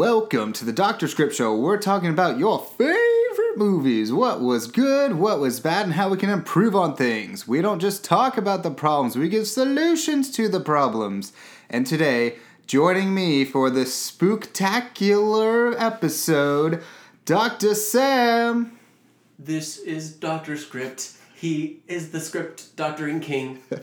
welcome to the Doctor Script Show. We're talking about your favorite movies, what was good, what was bad, and how we can improve on things. We don't just talk about the problems, we give solutions to the problems. And today, joining me for this spooktacular episode, Dr. Sam. This is Doctor Script. He is the script doctoring king. I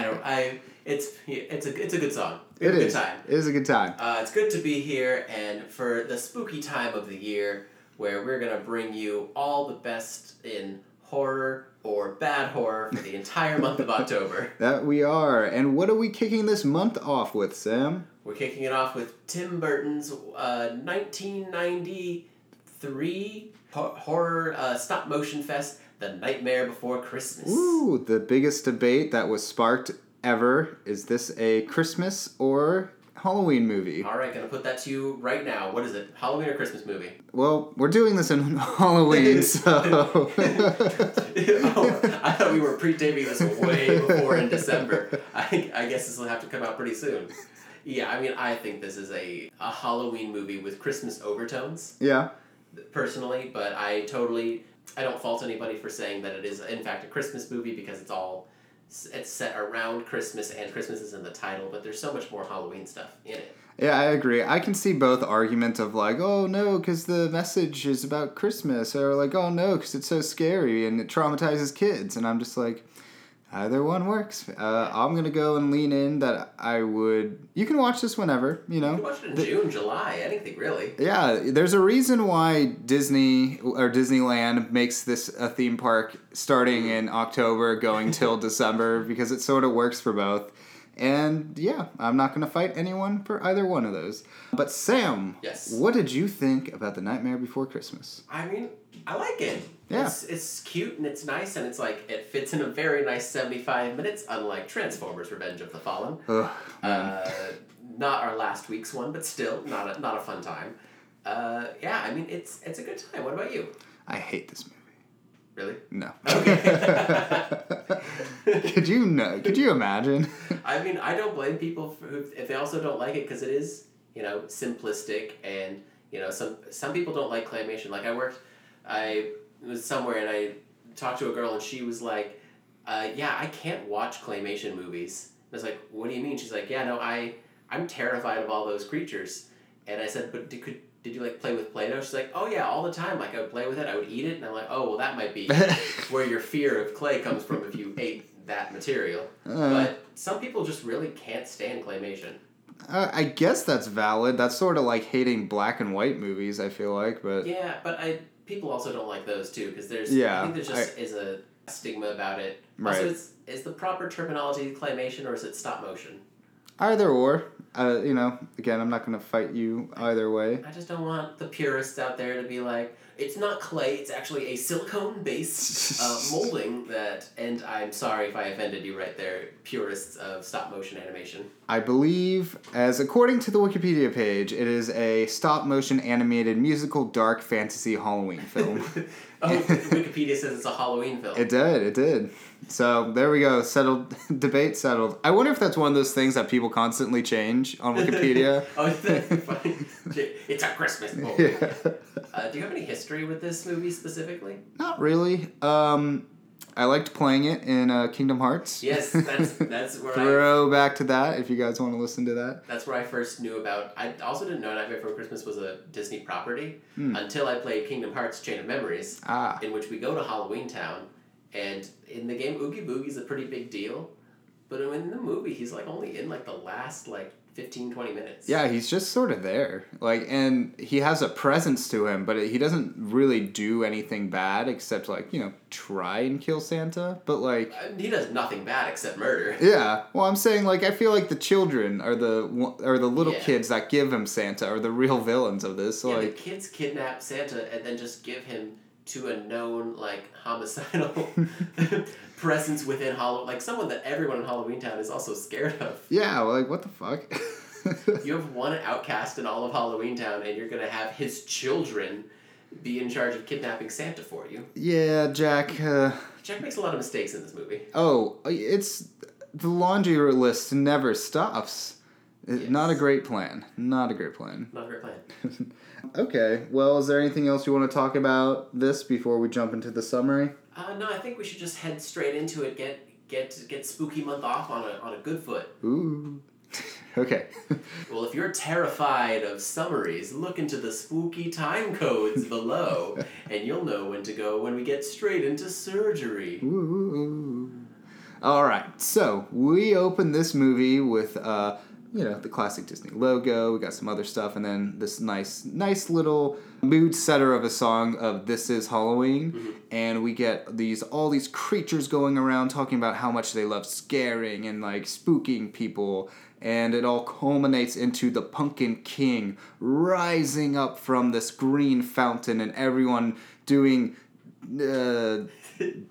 don't. I. It's it's a it's a good song. It good is. time. It is a good time. Uh, it's good to be here and for the spooky time of the year where we're gonna bring you all the best in horror or bad horror for the entire month of October. That we are. And what are we kicking this month off with, Sam? We're kicking it off with Tim Burton's uh, 1993 ho- horror uh, stop motion fest, The Nightmare Before Christmas. Ooh, the biggest debate that was sparked ever is this a Christmas or Halloween movie? All right, gonna put that to you right now. What is it? Halloween or Christmas movie? Well, we're doing this in Halloween, so. oh, I thought we were pre-taping this way before in December. I, I guess this will have to come out pretty soon. Yeah, I mean, I think this is a, a Halloween movie with Christmas overtones, yeah. personally, but I totally, I don't fault anybody for saying that it is, in fact, a Christmas movie because it's all, it's set around Christmas and Christmas is in the title, but there's so much more Halloween stuff in it. Yeah, I agree. I can see both arguments of like, oh no, because the message is about Christmas, or like, oh no, because it's so scary and it traumatizes kids. And I'm just like, either one works. Uh, I'm gonna go and lean in that I would. You can watch this whenever, you You know. can watch it in June, July, anything really. Yeah, there's a reason why Disney or Disneyland makes this a theme park starting in October, going till December, because it sort of works for both. And yeah, I'm not going to fight anyone for either one of those. But Sam, Yes. what did you think about The Nightmare Before Christmas? I mean, I like it. Yeah. It's, it's cute and it's nice and it's like it fits in a very nice 75 minutes, unlike Transformers Revenge of the Fallen. Ugh, Uh, not our last week's one, but still not a, not a fun time. Uh, yeah, I mean, it's it's a good time. What about you? I hate this movie. Really? No. Okay. could you know? Could you imagine? I mean, I don't blame people for who, if they also don't like it because it is, you know, simplistic and you know some some people don't like claymation. Like I worked, I was somewhere and I talked to a girl and she was like, uh, "Yeah, I can't watch claymation movies." I was like, "What do you mean?" She's like, "Yeah, no, I I'm terrified of all those creatures." And I said, "But could did you like play with Play-Doh?" She's like, "Oh yeah, all the time. Like I would play with it, I would eat it." And I'm like, "Oh well, that might be where your fear of clay comes from if you ate that material." Uh, But some people just really can't stand claymation. uh, I guess that's valid. That's sort of like hating black and white movies. I feel like, but Yeah, but I people also don't like those too because there's Yeah, I think there's just is a stigma about it. Right. Also, is is the proper terminology claymation or is it stop motion? Either or. Uh, you know, again, I'm not gonna fight you either way. I just don't want the purists out there to be like, it's not clay, it's actually a silicone based uh, molding that. And I'm sorry if I offended you right there, purists of stop motion animation. I believe, as according to the Wikipedia page, it is a stop motion animated musical dark fantasy Halloween film. oh, Wikipedia says it's a Halloween film. it did, it did. So there we go, settled debate settled. I wonder if that's one of those things that people constantly change on Wikipedia. oh, that's funny. It's a Christmas movie. yeah. Uh, do you have any history with this movie specifically? Not really. Um, I liked playing it in uh, Kingdom Hearts. Yes, that's that's where I Throw back to that if you guys want to listen to that. that's where I first knew about. I also didn't know Nightmare Before Christmas was a Disney property Hmm. until I played Kingdom Hearts: Chain of Memories, Ah, in which we go to Halloween Town, and in the game Oogie Boogie's a pretty big deal, but in the movie he's like only in like the last like 15, 20 minutes. yeah, he's just sort of there. Like, and he has a presence to him, but he doesn't really do anything bad except like you know try and kill Santa. But like, Uh, He does nothing bad except murder. yeah. Well, I'm saying like I feel like the children are the are the little Yeah. kids that give him Santa are the real villains of this. So yeah, like, the kids kidnap Santa and then just give him to a known like homicidal presence within Halloween, like someone that everyone in Halloween Town is also scared of. yeah, like what the fuck. You have one outcast in all of Halloween Town, and you're gonna have his children be in charge of kidnapping Santa for you. yeah, Jack. Uh, Jack makes a lot of mistakes in this movie. oh, it's the laundry list never stops. It- Not a great plan. Not a great plan. Not a great plan. Okay. Well, is there anything else you want to talk about this before we jump into the summary? Uh, no, I think we should just head straight into it. Get get get spooky month off on a on a good foot. Ooh. okay. Well, if you're terrified of summaries, look into the spooky time codes below, and you'll know when to go when we get straight into surgery. Ooh. All right. So we open this movie with uh, you know, the classic Disney logo. We got some other stuff, and then this nice, nice little mood setter of a song of "This Is Halloween," Mm-hmm. and we get these all these creatures going around talking about how much they love scaring and like spooking people. And it all culminates into the Pumpkin King rising up from this green fountain, and everyone doing uh,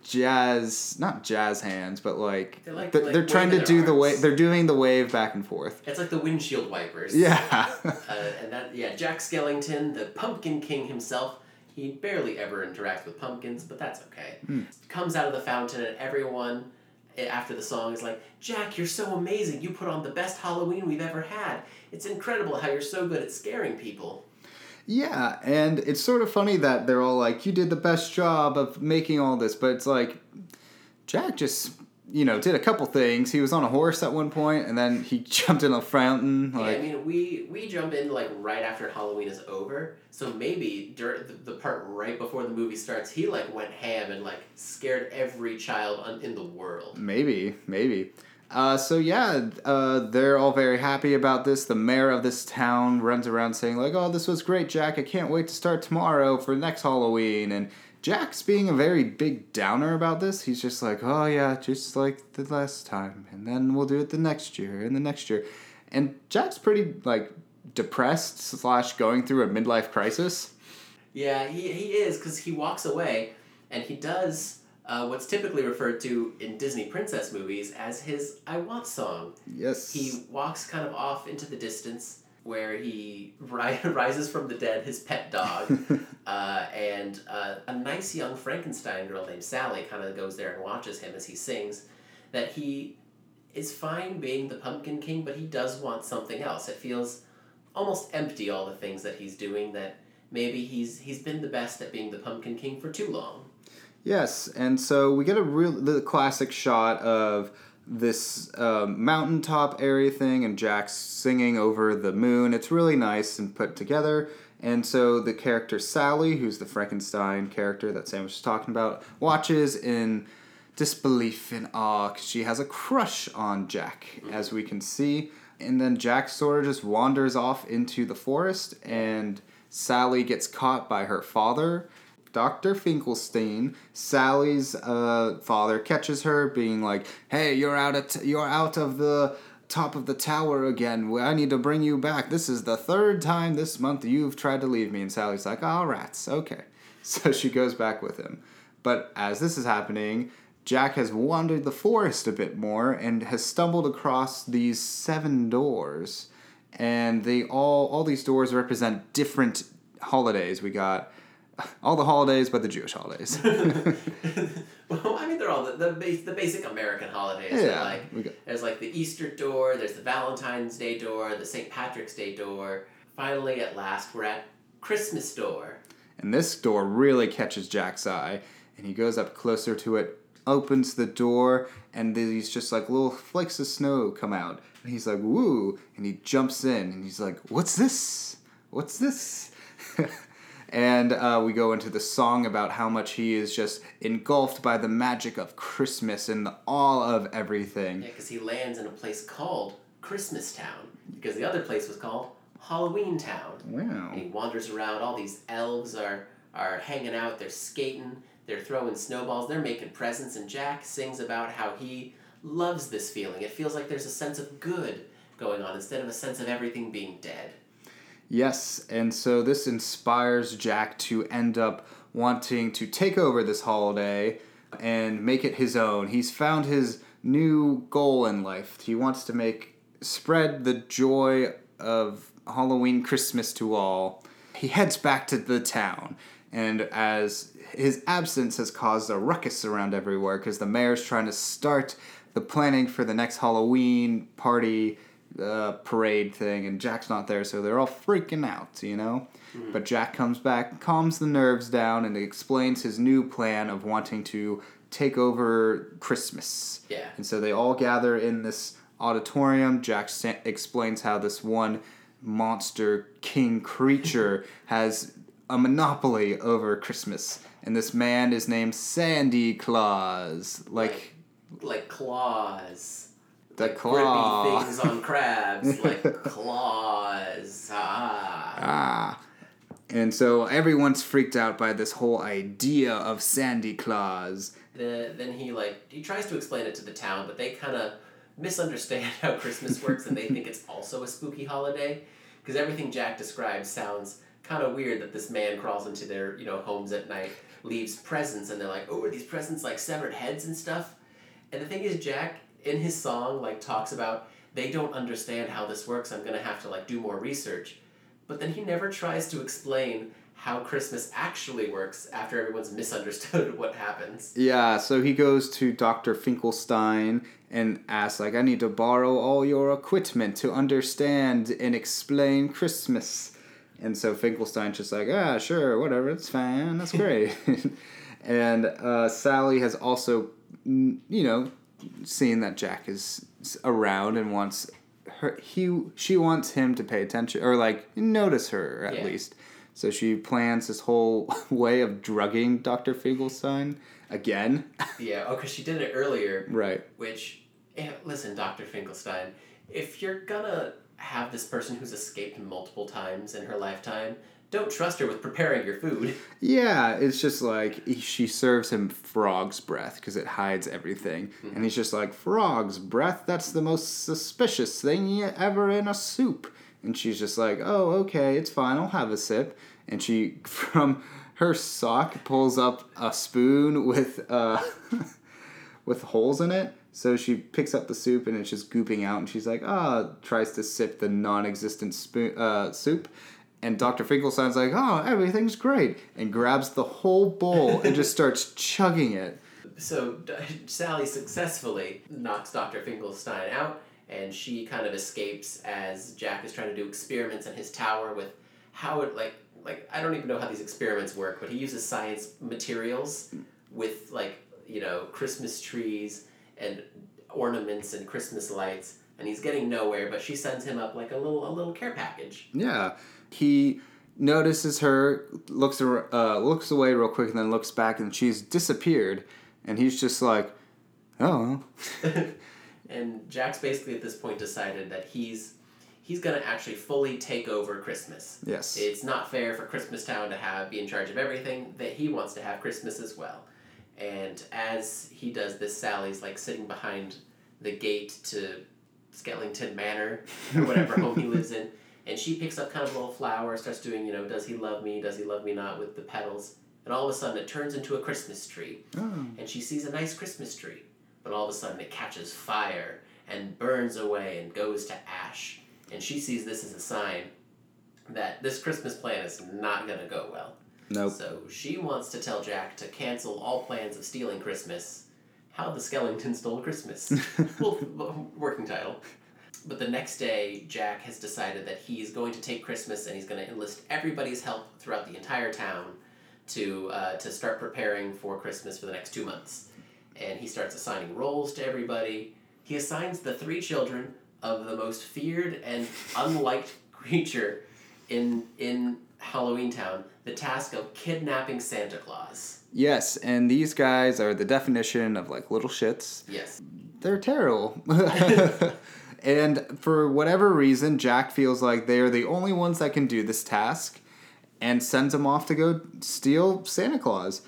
jazz, not jazz hands, but like They're like- they're, like they're trying to do their the wave. They're doing the wave back and forth. It's like the windshield wipers. Yeah. Uh, and that yeah, Jack Skellington, the Pumpkin King himself, he barely ever interacts with pumpkins, but that's okay. Comes out of the fountain, and everyone eh, after the song is like, "Jack, you're so amazing! You put on the best Halloween we've ever had. It's incredible how you're so good at scaring people." Yeah, and it's sort of funny that they're all like, "You did the best job of making all this," but it's like Jack just you know did a couple things. He was on a horse at one point, and then he jumped in a fountain. Yeah, I mean, we we jump in like right after Halloween is over, so maybe during the, the part right before the movie starts, he like went ham and like scared every child in the world. Maybe, maybe. Uh, so yeah, uh, they're all very happy about this. The mayor of this town runs around saying like, "Oh, this was great, Jack. I can't wait to start tomorrow for next Halloween." And Jack's being a very big downer about this. He's just like, "Oh yeah, just like the last time, and then we'll do it the next year and the next year." And Jack's pretty like depressed slash going through a midlife crisis. Yeah, he, he is because he walks away and he does uh, what's typically referred to in Disney princess movies as his I Want song. Yes. He walks kind of off into the distance where he ri- rises from the dead, his pet dog, uh, and uh, a nice young Frankenstein girl named Sally kind of goes there and watches him as he sings. That he is fine being the Pumpkin King, but he does want something else. It feels almost empty, all the things that he's doing, that maybe he's he's been the best at being the Pumpkin King for too long. Yes, and so we get a real the classic shot of this um, mountaintop area thing, and Jack's singing over the moon. It's really nice and put together. And so the character Sally, who's the Frankenstein character that Sam was just talking about, watches in disbelief and awe 'cause she has a crush on Jack, as we can see. And then Jack sort of just wanders off into the forest, and Sally gets caught by her father. Dr. Finkelstein, Sally's uh, father, catches her, being like, "Hey, you're out of t- you're out of the top of the tower again. I need to bring you back. This is the third time this month you've tried to leave me." And Sally's like, "Oh, rats. Okay." So she goes back with him. But as this is happening, Jack has wandered the forest a bit more and has stumbled across these seven doors, and they all all these doors represent different holidays. We got all the holidays, but the Jewish holidays. well, I mean, they're all the the, base, the basic American holidays. Yeah, like got, There's like the Easter door, there's the Valentine's Day door, the St. Patrick's Day door. Finally, at last, we're at Christmas door. and this door really catches Jack's eye, and he goes up closer to it, opens the door, and these just like little flakes of snow come out, and he's like, "Woo!" and he jumps in, and he's like, "What's this? What's this?" And uh, we go into the song about how much he is just engulfed by the magic of Christmas and the awe of everything. Yeah, because he lands in a place called Christmas Town, because the other place was called Halloween Town. Wow. And he wanders around, all these elves are, are hanging out, they're skating, they're throwing snowballs, they're making presents, and Jack sings about how he loves this feeling. It feels like there's a sense of good going on instead of a sense of everything being dead. Yes, and so this inspires Jack to end up wanting to take over this holiday and make it his own. He's found his new goal in life. He wants to make spread the joy of Halloween Christmas to all. He heads back to the town, and as his absence has caused a ruckus around everywhere because the mayor's trying to start the planning for the next Halloween party uh, parade thing, and Jack's not there, so they're all freaking out, you know. But Jack comes back, calms the nerves down, and explains his new plan of wanting to take over Christmas. Yeah. And so they all gather in this auditorium. Jack sa- explains how this one monster king creature has a monopoly over Christmas. And this man is named Sandy Claus. Like Like claws. The claw. things on crabs, like claws. Ah. Ah. And so everyone's freaked out by this whole idea of Sandy Claus. The, then he like he tries to explain it to the town, but they kind of misunderstand how Christmas works, and they think it's also a spooky holiday, because everything Jack describes sounds kind of weird. That this man crawls into their you know homes at night, leaves presents, and they're like, oh, are these presents like severed heads and stuff? And the thing is, Jack in his song like talks about they don't understand how this works. I'm gonna have to like do more research, but then he never tries to explain how Christmas actually works after everyone's misunderstood what happens. Yeah, so he goes to Dr. Finkelstein and asks, like, I need to borrow all your equipment to understand and explain Christmas. And so Finkelstein's just like, ah, sure, whatever, it's fine, that's great. and uh, Sally has also, you know, seen that Jack is around and wants her, he, she wants him to pay attention, or like, notice her at Yeah. least. So she plans this whole way of drugging Dr. Finkelstein again. Yeah, oh, because she did it earlier, right. which, eh, listen, Dr. Finkelstein, if you're gonna have this person who's escaped multiple times in her lifetime, don't trust her with preparing your food. Yeah, it's just like she serves him frog's breath because it hides everything. And he's just like, Frog's breath? That's the most suspicious thing ever in a soup. And she's just like, Oh, okay, it's fine, I'll have a sip. And she, from her sock, pulls up a spoon with, uh, with holes in it. So she picks up the soup and it's just gooping out, and she's like, ah, tries to sip the non-existent spoon, uh, soup. And Dr. Finkelstein's like, oh, everything's great, and grabs the whole bowl and just starts chugging it. So D- Sally successfully knocks Dr. Finkelstein out, and she kind of escapes as Jack is trying to do experiments in his tower with how it like like I don't even know how these experiments work, but he uses science materials with like you know Christmas trees and ornaments and Christmas lights, and he's getting nowhere. But she sends him up like a little a little care package. Yeah, he notices her, looks uh, looks away real quick, and then looks back, and she's disappeared. And he's just like, oh, and Jack's basically at this point decided that he's he's gonna actually fully take over Christmas. yes, It's not fair for Christmas Town to have be in charge of everything. That he wants to have Christmas as well. And as he does this, Sally's like sitting behind the gate to Skellington Manor or whatever home he lives in, and she picks up kind of a little flower, starts doing you know, does he love me? Does he love me not? With the petals, and all of a sudden it turns into a Christmas tree oh. and she sees a nice Christmas tree. But all of a sudden it catches fire and burns away and goes to ash. And she sees this as a sign that this Christmas plan is not going to go well. nope. So she wants to tell Jack to cancel all plans of stealing Christmas. How the Skellington Stole Christmas. well, working title. But the next day, Jack has decided that he's going to take Christmas and he's going to enlist everybody's help throughout the entire town to uh, to start preparing for Christmas for the next two months. And he starts assigning roles to everybody. He assigns the three children of the most feared and unliked creature in in Halloween Town the task of kidnapping Santa Claus. Yes, and these guys are the definition of like little shits. Yes. They're terrible. and for whatever reason, Jack feels like they are the only ones that can do this task and sends them off to go steal Santa Claus.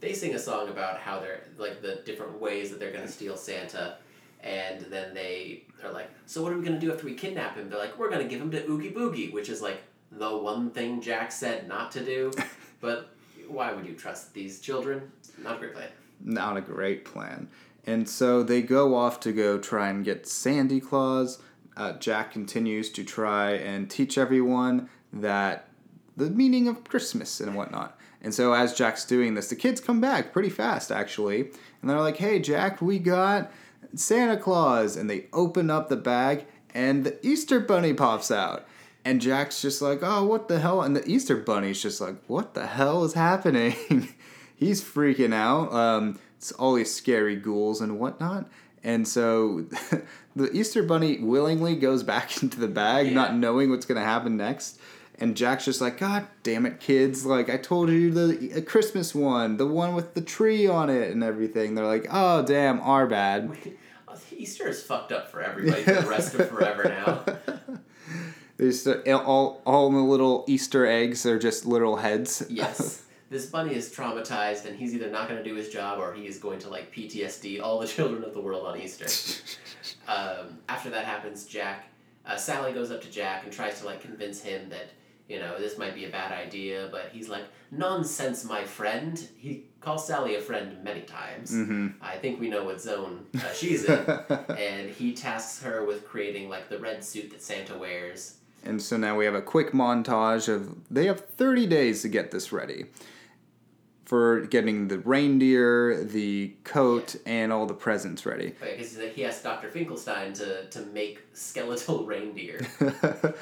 They sing a song about how they're like the different ways that they're gonna steal Santa, and then they are like, "So what are we gonna do after we kidnap him?" They're like, "We're gonna give him to Oogie Boogie," which is like the one thing Jack said not to do. but why would you trust these children? Not a great plan. Not a great plan. And so they go off to go try and get Sandy Claus. Uh, Jack continues to try and teach everyone that the meaning of Christmas and whatnot. And so as Jack's doing this, the kids come back pretty fast actually, and they're like, "Hey Jack, we got Santa Claus!" And they open up the bag, and the Easter Bunny pops out. And Jack's just like, oh, what the hell? And the Easter Bunny's just like, what the hell is happening? He's freaking out. Um, it's all these scary ghouls and whatnot. And so the Easter Bunny willingly goes back into the bag, Yeah. not knowing what's going to happen next. And Jack's just like, God damn it, kids. Like, I told you the Christmas one, the one with the tree on it and everything. They're like, oh, damn, our bad. Uh, Easter is fucked up for everybody for the rest of forever now. There's the- all, all the little Easter eggs are just little heads. Yes. This bunny is traumatized and he's either not going to do his job or he is going to like PTSD all the children of the world on Easter. um, after that happens, Jack, uh, Sally goes up to Jack and tries to like convince him that, you know, this might be a bad idea, but he's like, nonsense, my friend. He calls Sally a friend many times. hmm I think we know what zone uh, she's in. and he tasks her with creating like the red suit that Santa wears. And so now we have a quick montage of they have 30 days to get this ready for getting the reindeer, the coat, and all the presents ready. Because he asked Dr. Finkelstein to, to make skeletal reindeer.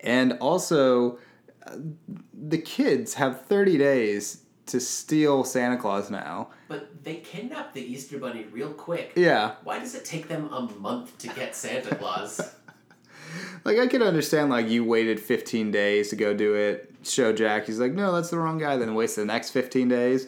and also, uh, the kids have 30 days to steal Santa Claus now. But they kidnapped the Easter Bunny real quick. Yeah, Why does it take them a month to get Santa Claus? like I could understand, like, you waited 15 days to go do it, show Jack, he's like, no, that's the wrong guy, then waste the next 15 days.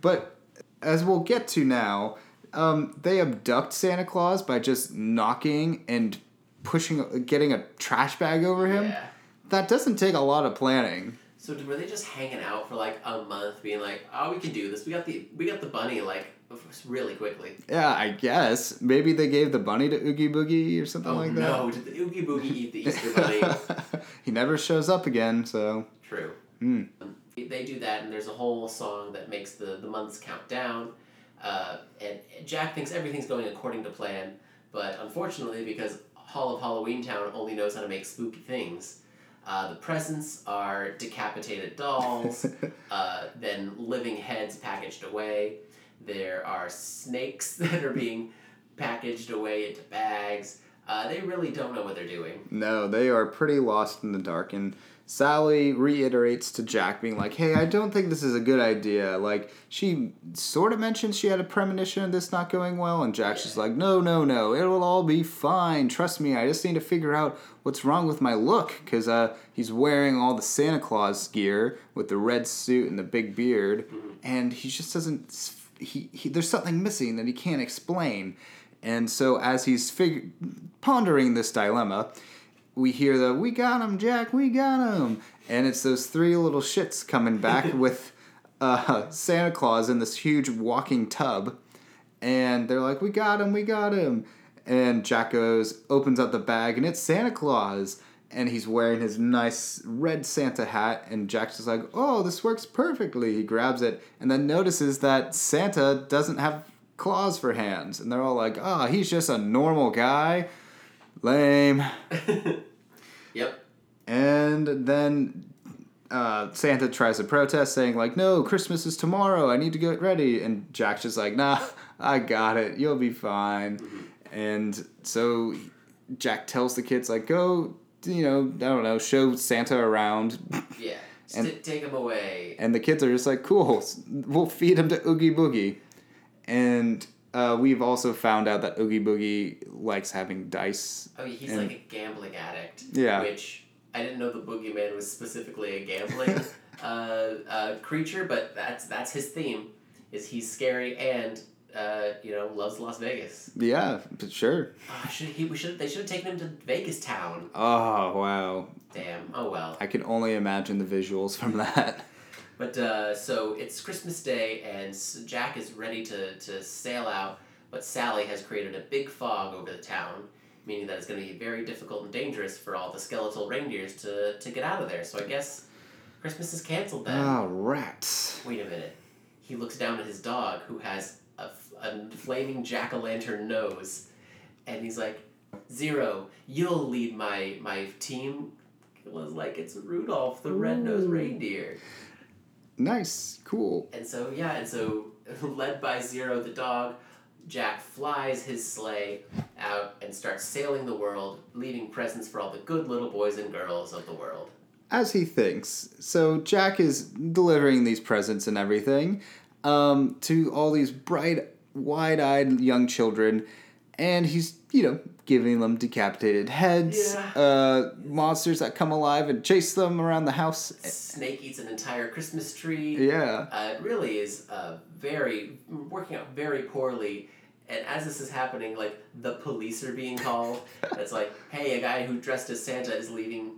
But as we'll get to now, um, they abduct Santa Claus by just knocking and pushing, getting a trash bag over him. Yeah. That doesn't take a lot of planning. So were they just hanging out for like a month, being like, "Oh, we can do this. We got the we got the bunny like really quickly." Yeah, I guess. Maybe they gave the bunny to Oogie Boogie or something Oh like that. no! Did the Oogie Boogie eat the Easter Bunny? he never shows up again, so. True. Hmm. They do that, and there's a whole song that makes the, the months count down. Uh, and Jack thinks everything's going according to plan, but unfortunately, because Hall of Halloween Town only knows how to make spooky things, uh, the presents are decapitated dolls, uh, then living heads packaged away. There are snakes that are being packaged away into bags. Uh, they really don't know what they're doing. No, they are pretty lost in the dark. And Sally reiterates to Jack, being like, hey, I don't think this is a good idea. Like, she sort of mentions she had a premonition of this not going well. And Jack's just like, no, no, no, it'll all be fine. Trust me, I just need to figure out what's wrong with my look. Because uh, he's wearing all the Santa Claus gear with the red suit and the big beard. And he just doesn't. He, he, there's something missing that he can't explain. And so, as he's fig- pondering this dilemma, we hear the "We got him, Jack! We got him!" and it's those three little shits coming back with uh, Santa Claus in this huge walking tub, and they're like, "We got him! We got him!" And Jack goes, opens up the bag, and it's Santa Claus. And he's wearing his nice red Santa hat, and Jack's just like, "Oh, this works perfectly." He grabs it, and then notices that Santa doesn't have claws for hands, and they're all like, "Oh, he's just a normal guy." Lame. Yep. And then uh, Santa tries to protest, saying like, "No, Christmas is tomorrow. I need to get ready." And Jack's just like, "Nah, I got it. You'll be fine." And so Jack tells the kids like, "Go, you know, I don't know, show Santa around." Yeah. And- take him away. And the kids are just like, "Cool, we'll feed him to Oogie Boogie." And uh, we've also found out that Oogie Boogie likes having dice. Oh, he's and- like a gambling addict. Yeah. Which I didn't know the boogeyman was specifically a gambling uh, uh, creature, but that's that's his theme. Is he's scary and uh, you know loves Las Vegas. Yeah, but sure. Oh, should he? We should. They should have taken him to Vegas Town. Oh wow, Damn. Oh well. I can only imagine the visuals from that. But uh, so it's Christmas Day, and Jack is ready to, to sail out, but Sally has created a big fog over the town, meaning that it's going to be very difficult and dangerous for all the skeletal reindeers to, to get out of there. So I guess Christmas is canceled then. Oh, rats. Wait a minute. He looks down at his dog, who has a, a flaming jack o' lantern nose, and he's like, Zero, you'll lead my, my team. It was like it's Rudolph the red-nosed reindeer. Nice, cool. And so yeah, and so led by Zero the dog, Jack flies his sleigh out and starts sailing the world, leaving presents for all the good little boys and girls of the world. As he thinks. So Jack is delivering these presents and everything um, to all these bright, wide eyed young children. And he's, you know, giving them decapitated heads, Yeah. uh, monsters that come alive and chase them around the house. Snake eats an entire Christmas tree. Yeah. Uh, it really is uh, very working out very poorly. And as this is happening, like the police are being called. it's like, hey, a guy who dressed as Santa is leaving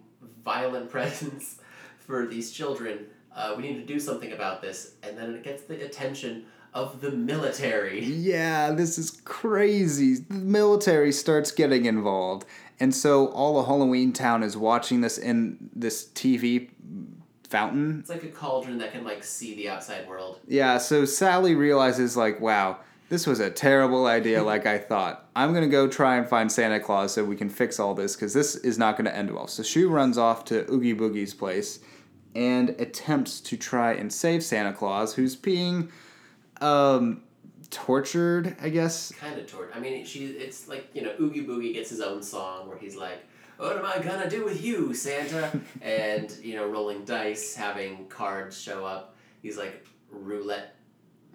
violent presents for these children. Uh, we need to do something about this. And then it gets the attention of the military. Yeah, this is crazy. The military starts getting involved. And so all of Halloween Town is watching this in this TV fountain. It's like a cauldron that can like see the outside world. Yeah, so Sally realizes, like, wow, this was a terrible idea, like I thought. I'm going to go try and find Santa Claus so we can fix all this because this is not going to end well. So she runs off to Oogie Boogie's place and attempts to try and save Santa Claus, who's being um, tortured, I guess. kind of tortured. I mean, she. It's like you know, Oogie Boogie gets his own song where he's like, "What am I gonna do with you, Santa?" and you know, rolling dice, having cards show up. These like roulette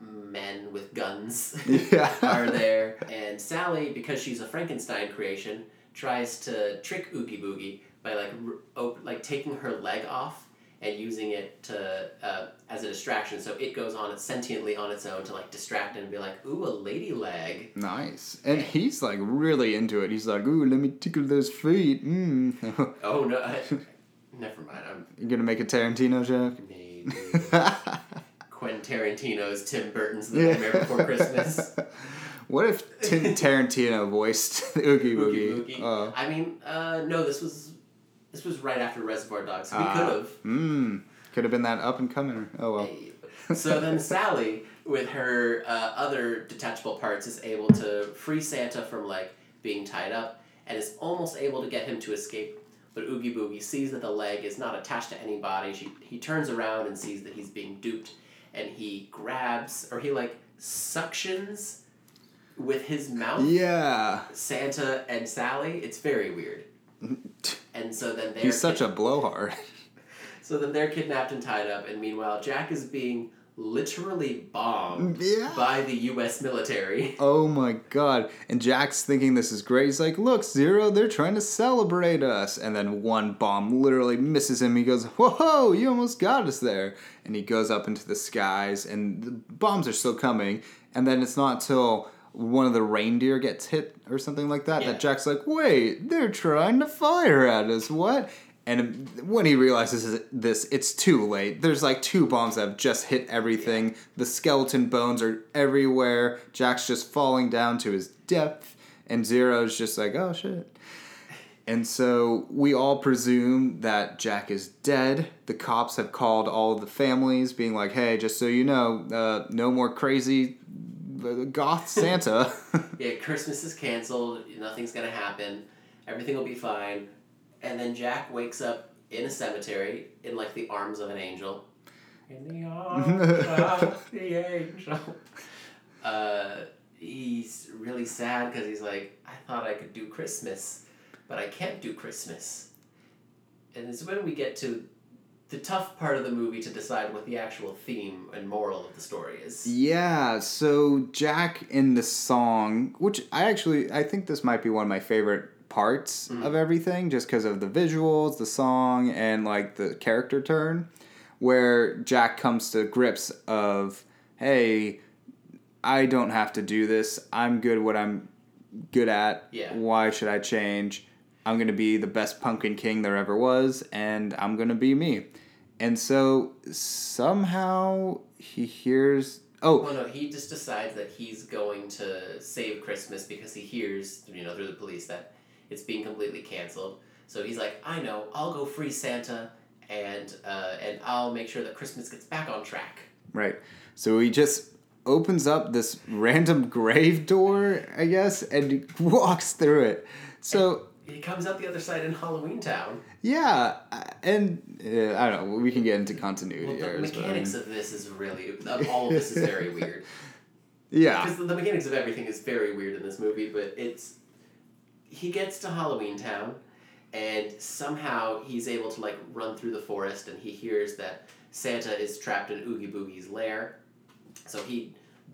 men with guns Yeah. are there, and Sally, because she's a Frankenstein creation, tries to trick Oogie Boogie by like op- like taking her leg off. And using it to uh, as a distraction, so it goes on it sentiently on its own to like distract and be like, "Ooh, a lady leg." Nice. And he's like really into it. He's like, ooh, let me tickle those feet. Mm. Oh no! I, never mind. I'm you gonna make a Tarantino joke? maybe Quentin Tarantino's Tim Burton's The Nightmare Before Christmas. what if Tim Tarantino voiced Oogie Oogie Boogie? Boogie. Oh. I mean, uh, no. This was this was right after Reservoir Dogs. So we Ah. could have. Mm. Could have been that up and coming. Oh well. So then Sally, with her uh, other detachable parts, is able to free Santa from like being tied up, and is almost able to get him to escape. But Oogie Boogie sees that the leg is not attached to any body. She, he turns around and sees that he's being duped, and he grabs or he like suctions with his mouth Yeah. Santa and Sally. It's very weird. And so then they're He's such a blowhard. so then they're kidnapped and tied up, and meanwhile Jack is being literally bombed Yeah. by the U.S. military. Oh my god. And Jack's thinking this is great. He's like, look, Zero, they're trying to celebrate us. And then one bomb literally misses him. He goes, whoa, you almost got us there. And he goes up into the skies, and the bombs are still coming. And then it's not till one of the reindeer gets hit or something like that Yeah. that Jack's like, wait, they're trying to fire at us. What? And when he realizes this, it's too late. There's like two bombs that have just hit everything. The skeleton bones are everywhere. Jack's just falling down to his depth. And Zero's just like, oh shit. And so we all presume that Jack is dead. The cops have called all of the families, being like, hey, just so you know, uh, no more crazy goth Santa. Yeah, Christmas is canceled. Nothing's gonna happen. Everything will be fine. And then Jack wakes up in a cemetery in like the arms of an angel. In the arms of the angel. Uh, he's really sad because he's like, I thought I could do Christmas, but I can't do Christmas. And it's when we get to the tough part of the movie to decide what the actual theme and moral of the story is. Yeah, so Jack in the song, which I actually I think this might be one of my favorite parts mm-hmm. of everything just because of the visuals, the song and like the character turn where Jack comes to grips of hey, I don't have to do this. I'm good what I'm good at. Yeah. Why should I change? I'm going to be the best pumpkin king there ever was and I'm going to be me. And so somehow he hears oh Well, no, he just decides that he's going to save Christmas because he hears, you know, through the police that it's being completely canceled. So he's like, I know, I'll go free Santa, and uh, and I'll make sure that Christmas gets back on track. Right. So he just opens up this random grave door, I guess, and walks through it. So He comes out the other side in Halloween Town. Yeah, and uh, I don't know. We can get into continuity Well, the errors, but I mechanics of this is really of all of this is very weird yeah, because the, the mechanics of everything is very weird in this movie. But it's he gets to Halloween Town, and somehow he's able to like run through the forest, and he hears that Santa is trapped in Oogie Boogie's lair. So he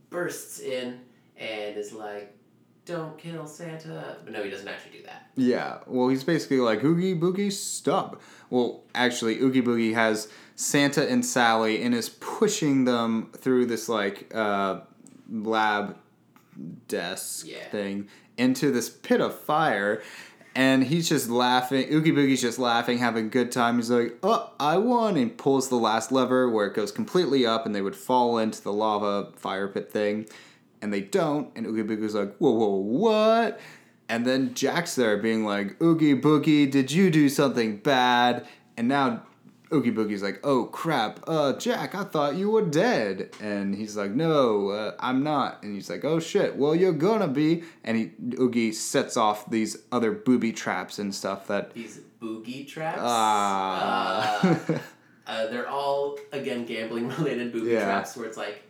bursts in and is like, "Don't kill Santa!" But no, he doesn't actually do that. Yeah, well, he's basically like Oogie Boogie, stop. Well, actually, Oogie Boogie has Santa and Sally and is pushing them through this like uh, lab desk Yeah. thing into this pit of fire. And he's just laughing. Oogie Boogie's just laughing, having a good time. He's like, "Oh, I won!" And pulls the last lever where it goes completely up, and they would fall into the lava fire pit thing, and they don't. And Oogie Boogie's like, "Whoa, whoa, what?" And then Jack's there, being like, "Oogie Boogie, did you do something bad?" And now Oogie Boogie's like, "Oh crap, uh, Jack, I thought you were dead." And he's like, "No, uh, I'm not." And he's like, "Oh shit, well you're gonna be." And he Oogie sets off these other booby traps and stuff that. These boogie traps. Ah. Uh, uh, they're all again gambling related booby Yeah. traps where it's like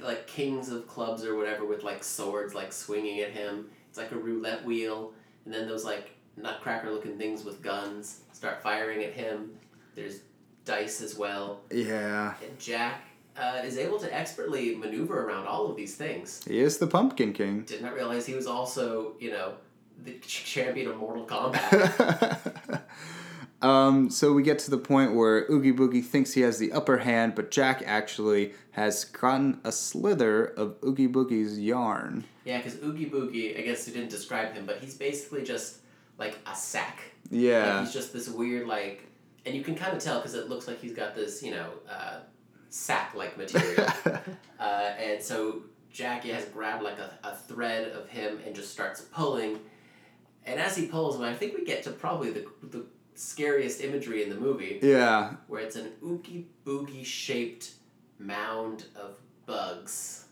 like kings of clubs or whatever with like swords like swinging at him. It's like a roulette wheel, and then those like nutcracker looking things with guns start firing at him. There's dice as well, yeah, and Jack uh, is able to expertly maneuver around all of these things. he is the Pumpkin King. Did not realize he was also you know the ch- champion of Mortal Kombat. um, so we get to the point where Oogie Boogie thinks he has the upper hand, but Jack actually has gotten a slither of Oogie Boogie's yarn. Yeah, because Oogie Boogie, I guess you didn't describe him, but he's basically just like a sack. Like, Yeah. he's just this weird, like, and you can kind of tell because it looks like he's got this, you know, uh, sack like material. uh, and so Jackie has grabbed like a, a thread of him and just starts pulling. And as he pulls, I think we get to probably the, the scariest imagery in the movie, yeah. where it's an Oogie Boogie shaped mound of bugs.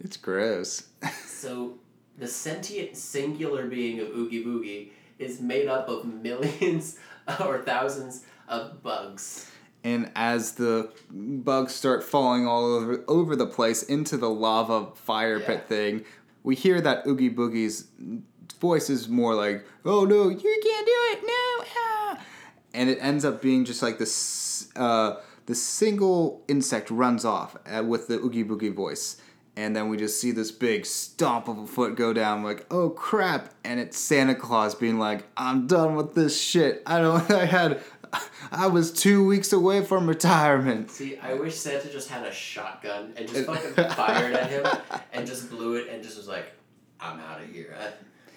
It's gross. So the sentient singular being of Oogie Boogie is made up of millions or thousands of bugs. And as the bugs start falling all over, over the place into the lava fire Yeah. pit thing, we hear that Oogie Boogie's voice is more like, "Oh no, you can't do it, no!" And it ends up being just like this. Uh, the single insect runs off uh, with the Oogie Boogie voice, and then we just see this big stomp of a foot go down. Like, oh crap! And it's Santa Claus being like, "I'm done with this shit. I don't. I had." I was two weeks away from retirement. See, I wish Santa just had a shotgun and just fucking fired at him and just blew it and just was like, I'm out of here. Uh,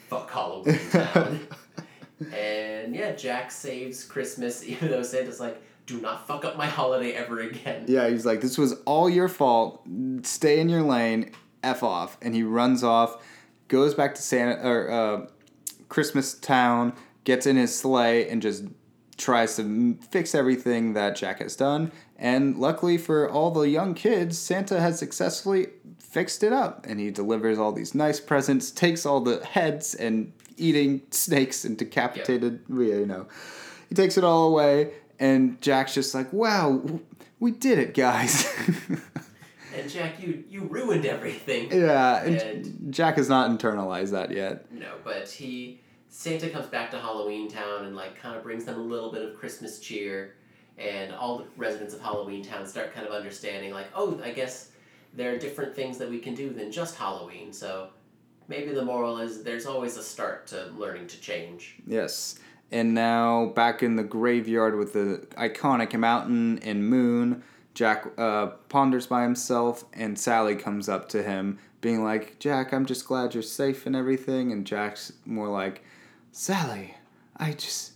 fuck Halloween. And yeah, Jack saves Christmas even though Santa's like, do not fuck up my holiday ever again. Yeah, he's like, this was all your fault. Stay in your lane. F off. And he runs off, goes back to Santa or uh, Christmas Town, gets in his sleigh, and just tries to fix everything that Jack has done. And luckily for all the young kids, Santa has successfully fixed it up. And he delivers all these nice presents, takes all the heads and eating snakes and decapitated, you know. He takes it all away, and Jack's just like, wow, we did it, guys. And Jack, you you ruined everything. yeah, and And- Jack has not internalized that yet. No, but he Santa comes back to Halloween Town and like kind of brings them a little bit of Christmas cheer, and all the residents of Halloween Town start kind of understanding like, oh, I guess there are different things that we can do than just Halloween. So maybe the moral is there's always a start to learning to change. Yes. And now back in the graveyard with the iconic mountain and moon, Jack uh, ponders by himself, and Sally comes up to him, being like, Jack, I'm just glad you're safe and everything. And Jack's more like, Sally, I just.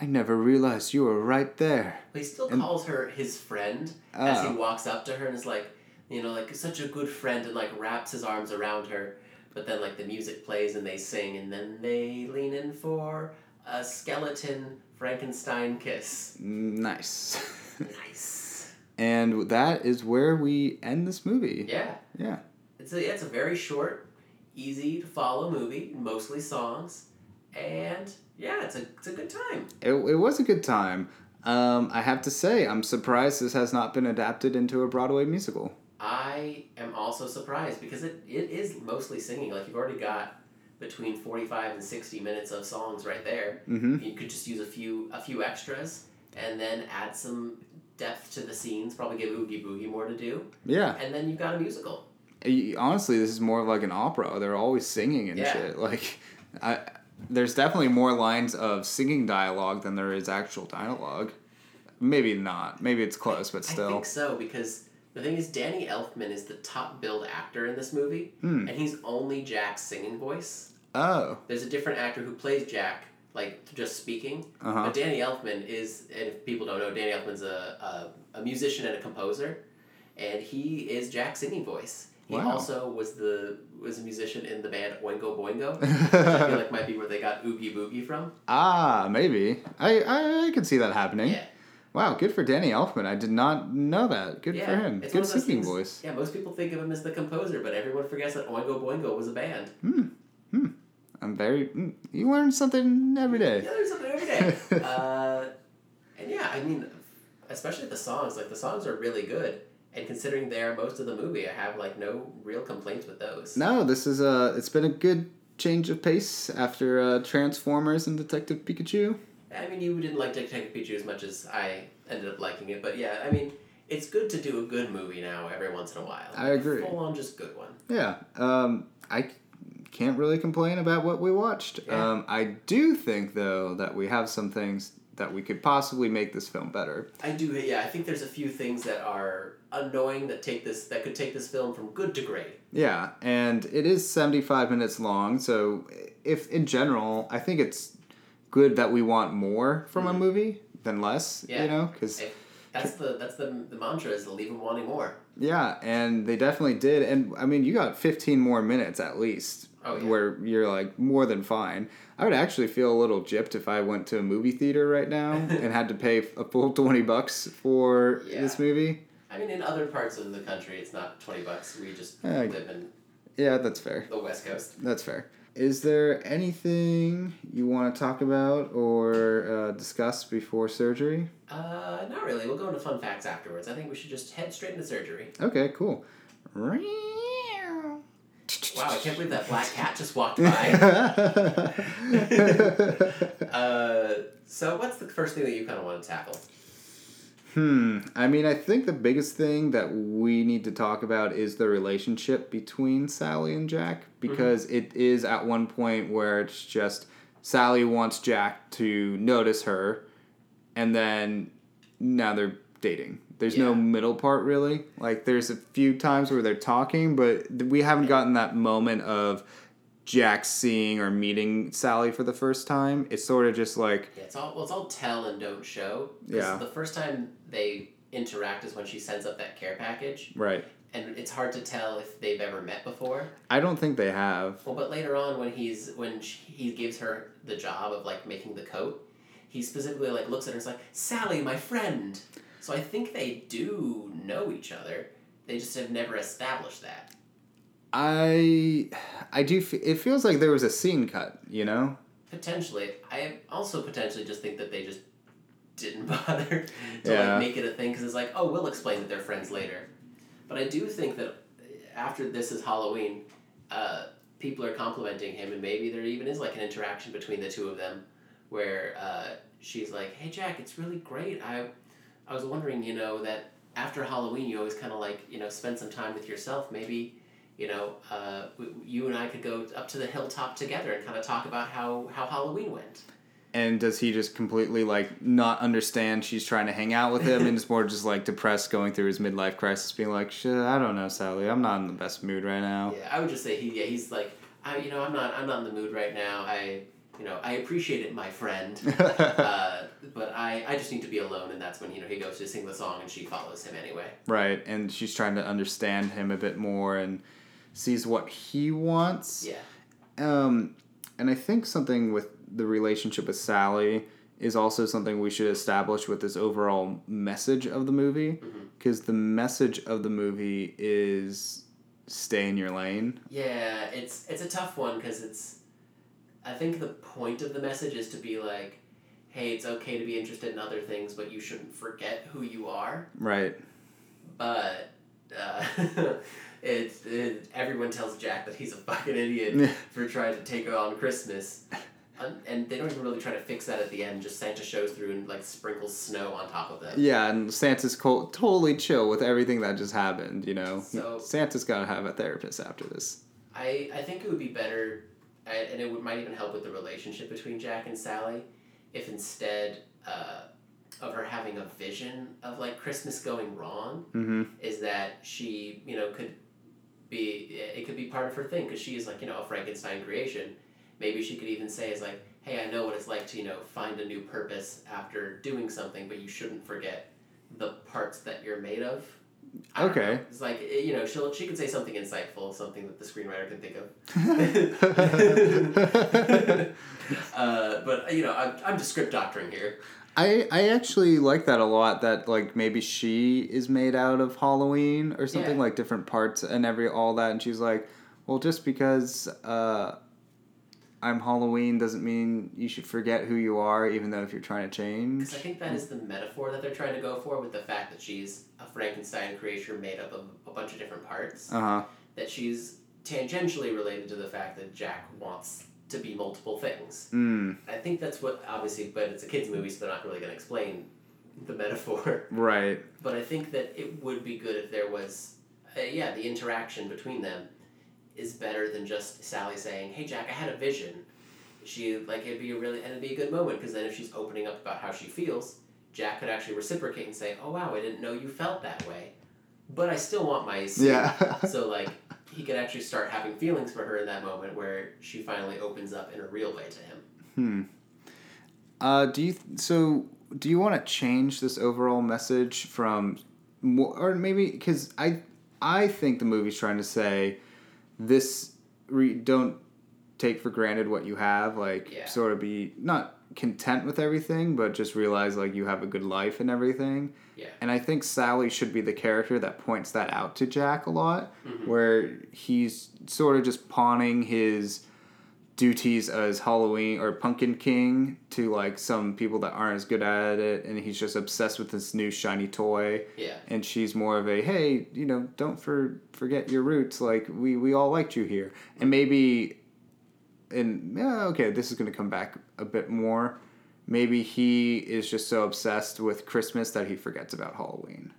I never realized you were right there. But he still And- calls her his friend as he Oh. walks up to her and is like, you know, like such a good friend and like wraps his arms around her. But then like the music plays and they sing and then they lean in for a skeleton Frankenstein kiss. Nice. Nice. and that is where we end this movie. Yeah. Yeah. It's a it's a very short, easy to follow movie, mostly songs, and yeah, it's a it's a good time. It, it was a good time. Um, I have to say, I'm surprised this has not been adapted into a Broadway musical. I am also surprised because it, it is mostly singing. Like you've already got between 45 and 60 minutes of songs right there. Mm-hmm. You could just use a few a few extras and then add some depth to the scenes, probably give Oogie Boogie more to do, Yeah. and then you've got a musical. Honestly, this is more like an opera. They're always singing and Yeah. shit. Like, I there's definitely more lines of singing dialogue than there is actual dialogue. Maybe not. Maybe it's close, but still. I think so because the thing is, Danny Elfman is the top billed actor in this movie, Hmm. and he's only Jack's singing voice. Oh. There's a different actor who plays Jack, like just speaking. Uh huh. But Danny Elfman is, and if people don't know, Danny Elfman's a, a, a musician and a composer, and he is Jack's singing voice. He Wow. also was the was a musician in the band Oingo Boingo, which I feel like might be where they got Oogie Boogie from. ah, maybe. I, I I could see that happening. Yeah, Wow, good for Danny Elfman. I did not know that. Good yeah. for him. Good one of those singing things- voice. Yeah, most people think of him as the composer, but everyone forgets that Oingo Boingo was a band. Hmm. I'm very. mm, You learn something every day. there's something every day. uh, and yeah, I mean, especially the songs. Like the songs are really good, and considering they are most of the movie, I have like no real complaints with those. No, this is a. It's been a good change of pace after uh, Transformers and Detective Pikachu. I mean, you didn't like Detective Pikachu as much as I ended up liking it, but yeah, I mean, it's good to do a good movie now every once in a while. I agree. Full on, just good one. Yeah. Um, I can't really complain about what we watched. Yeah. Um, I do think though that we have some things that we could possibly make this film better. I do, yeah. I think there's a few things that are annoying that take this that could take this film from good to great. Yeah, and it is 75 minutes long, so if in general, I think it's good that we want more from a Mhm. movie than less, Yeah. you know, cuz That's the that's the, the mantra is to leave them wanting more. yeah, and they definitely did and I mean, you got 15 more minutes at least Oh, yeah. where you're like more than fine. I would actually feel a little gypped if I went to a movie theater right now and had to pay a full 20 bucks for Yeah. this movie. I mean, in other parts of the country, it's not twenty bucks. We just I- live in Yeah, that's fair. the West Coast. That's fair. Is there anything you want to talk about or uh, discuss before surgery? Uh, not really. We'll go into fun facts afterwards. I think we should just head straight into surgery. Okay, cool. Wow, I can't believe that black cat just walked by. uh, so, what's the first thing that you kind of want to tackle? Hmm. I mean, I think the biggest thing that we need to talk about is the relationship between Sally and Jack because it is at one point where it's just Sally wants Jack to notice her, and then now they're dating. There's no middle part really. Like there's a few times where they're talking, but we haven't gotten that moment of Jack seeing or meeting Sally for the first time. It's sort of just like Yeah, it's all well, it's all tell and don't show. Yeah. The first time they interact is when she sends up that care package, right. and it's hard to tell if they've ever met before. I don't think they have. Well, but later on, when he's when she, he gives her the job of like making the coat, he specifically like looks at her and is like, "Sally, my friend." So I think they do know each other. They just have never established that. I I do. F- it feels like there was a scene cut. You know. Potentially, I also potentially just think that they just didn't bother to Yeah. like make it a thing because it's like, oh, we'll explain that they're friends later. But I do think that after this is Halloween, uh, people are complimenting him, and maybe there even is like an interaction between the two of them, where uh, she's like, "Hey Jack, it's really great. I, I was wondering, you know, that after Halloween, you always kind of like, you know, spend some time with yourself. Maybe, you know, uh, w- you and I could go up to the hilltop together and kind of talk about how how Halloween went." And does he just completely like not understand she's trying to hang out with him and is more just like depressed going through his midlife crisis being like, shit, I don't know, Sally, I'm not in the best mood right now. Yeah, I would just say he. Yeah, he's like, I. You know, I'm not. I'm not in the mood right now. I. You know, I appreciate it, my friend. uh, but I. I just need to be alone, and that's when you know he goes to sing the song, and she follows him anyway. right, and she's trying to understand him a bit more and sees what he wants. Yeah. Um, and I think something with the relationship with Sally is also something we should establish with this overall message of the movie because the message of the movie is stay in your lane. Yeah, it's it's a tough one because it's. I think the point of the message is to be like, hey, it's okay to be interested in other things, but you shouldn't forget who you are. Right. But uh, It's it, everyone tells Jack that he's a fucking idiot for trying to take on Christmas, and, and they don't even really try to fix that at the end. Just Santa shows through and like sprinkles snow on top of them. Yeah, and Santa's co- totally chill with everything that just happened. You know, So- Santa's gotta have a therapist after this. I, I think it would be better, and and it would, might even help with the relationship between Jack and Sally, if instead uh, of her having a vision of like Christmas going wrong, Mm-hmm. is that she you know could be it could be part of her thing because she is like you know a Frankenstein creation. Maybe she could even say is like, hey, I know what it's like to you know find a new purpose after doing something, but you shouldn't forget the parts that you're made of. I Okay. It's like eh, you know she'll she could say something insightful, something that the screenwriter can think of. uh, but you know I'm I'm just script doctoring here. I I actually like that a lot. That like maybe she is made out of Halloween or something Yeah. like different parts and every all that, and she's like, well, just because uh, I'm Halloween doesn't mean you should forget who you are, even though if you're trying to change. Because I think that is the metaphor that they're trying to go for with the fact that she's a Frankenstein creature made up of a bunch of different parts. Uh huh. That she's tangentially related to the fact that Jack wants to be multiple things. Mm. I think that's what, obviously, but it's a kids' movie, so they're not really going to explain the metaphor. Right. But I think that it would be good if there was, uh, yeah, the interaction between them is better than just Sally saying, "Hey Jack, I had a vision." She like it'd be a really and it'd be a good moment because then if she's opening up about how she feels, Jack could actually reciprocate and say, "Oh wow, I didn't know you felt that way," but I still want my scene." Yeah. so like he could actually start having feelings for her in that moment where she finally opens up in a real way to him. Hmm. Uh, do you th- so? Do you want to change this overall message from, or maybe because I I think the movie's trying to say, this re- don't take for granted what you have. Like Yeah. sort of be not content with everything, but just realize like you have a good life and everything. Yeah. And I think Sally should be the character that points that out to Jack a lot, Mhm. where he's sort of just pawning his duties as Halloween or Pumpkin King to like some people that aren't as good at it, and he's just obsessed with this new shiny toy. Yeah. And she's more of a hey, you know, don't for forget your roots. Like we we all liked you here, and maybe, and yeah, okay, this is gonna come back a bit more. Maybe he is just so obsessed with Christmas that he forgets about Halloween.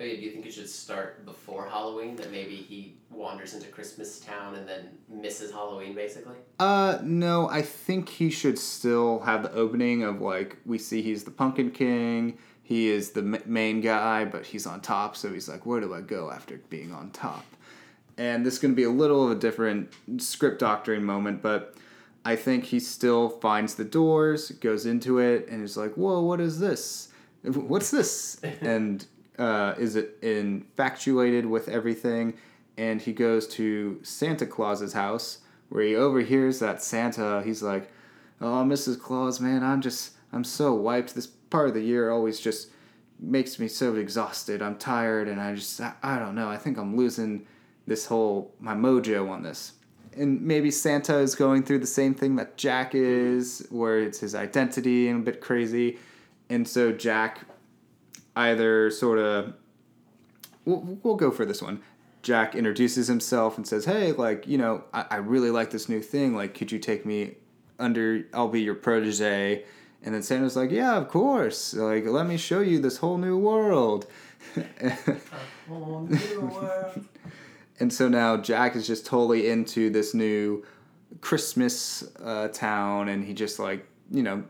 Do you think it should start before Halloween? That maybe he wanders into Christmas Town and then misses Halloween, basically. Uh, no, I think he should still have the opening of like we see he's the Pumpkin King. He is the ma- main guy, but he's on top, so he's like, where do I go after being on top? And this is going to be a little of a different script doctoring moment, but I think he still finds the doors, goes into it, and is like, whoa, what is this? What's this? and uh, is it infatuated with everything? And he goes to Santa Claus's house where he overhears that Santa, he's like, oh, Mrs. Claus, man, I'm just, I'm so wiped. This part of the year always just makes me so exhausted. I'm tired, and I just, I, I don't know. I think I'm losing this whole, my mojo on this. And maybe Santa is going through the same thing that Jack is, where it's his identity and a bit crazy. And so Jack either sort of, we'll, we'll go for this one. Jack introduces himself and says, Hey, like, you know, I, I really like this new thing. Like, could you take me under, I'll be your protege. And then Santa's like, Yeah, of course. Like, let me show you this whole new world. Oh, new world. And so now Jack is just totally into this new Christmas uh, town, and he just like you know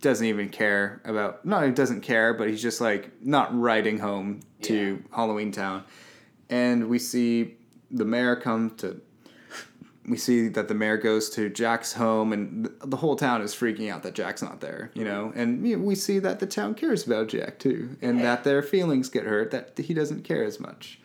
doesn't even care about. No, he doesn't care, but he's just like not riding home to Halloween Town. And we see the mayor come to. We see that the mayor goes to Jack's home, and the whole town is freaking out that Jack's not there. You know, and we see that the town cares about Jack too, and Yeah. that their feelings get hurt. That he doesn't care as much.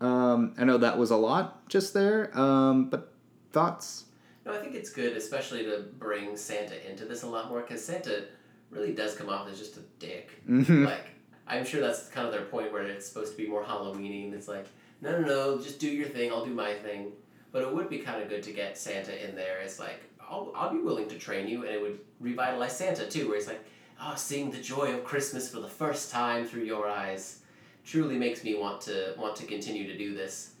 Um, I know that was a lot just there, um, but thoughts? No, I think it's good, especially to bring Santa into this a lot more, because Santa really does come off as just a dick. Mhm. Like, I'm sure that's kind of their point where it's supposed to be more Halloweeny, and it's like, no, no, no, just do your thing, I'll do my thing. But it would be kind of good to get Santa in there. It's like, I'll, I'll be willing to train you, and it would revitalize Santa too, where it's like, oh, seeing the joy of Christmas for the first time through your eyes truly makes me want to want to continue to do this.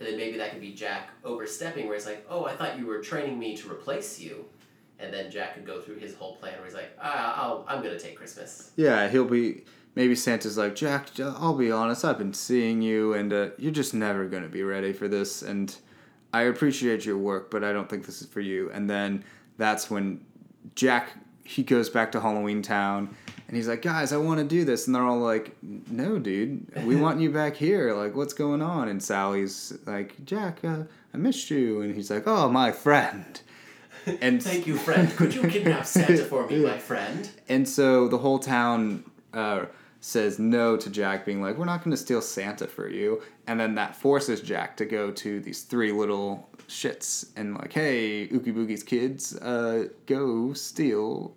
And then maybe that could be Jack overstepping, where he's like, "Oh, I thought you were training me to replace you," and then Jack could go through his whole plan where he's like, ah, I'll, "I'm gonna take Christmas." Yeah, he'll be. Maybe Santa's like, Jack, I'll be honest, I've been seeing you, and uh, you're just never to be ready for this. And I appreciate your work, but I don't think this is for you. And then that's when Jack, he goes back to Halloween Town, and he's like, guys, I want to do this. And they're all like, no, dude, we want you back here. Like, what's going on? And Sally's like, Jack, uh, I missed you. And he's like, oh, my friend. And thank you, friend. Could you kidnap Santa for me, my friend? And so the whole town uh, says no to Jack, being like, "We're not going to steal Santa for you," and then that forces Jack to go to these three little shits and like, "Hey, Oogie Boogie's kids, uh, go steal."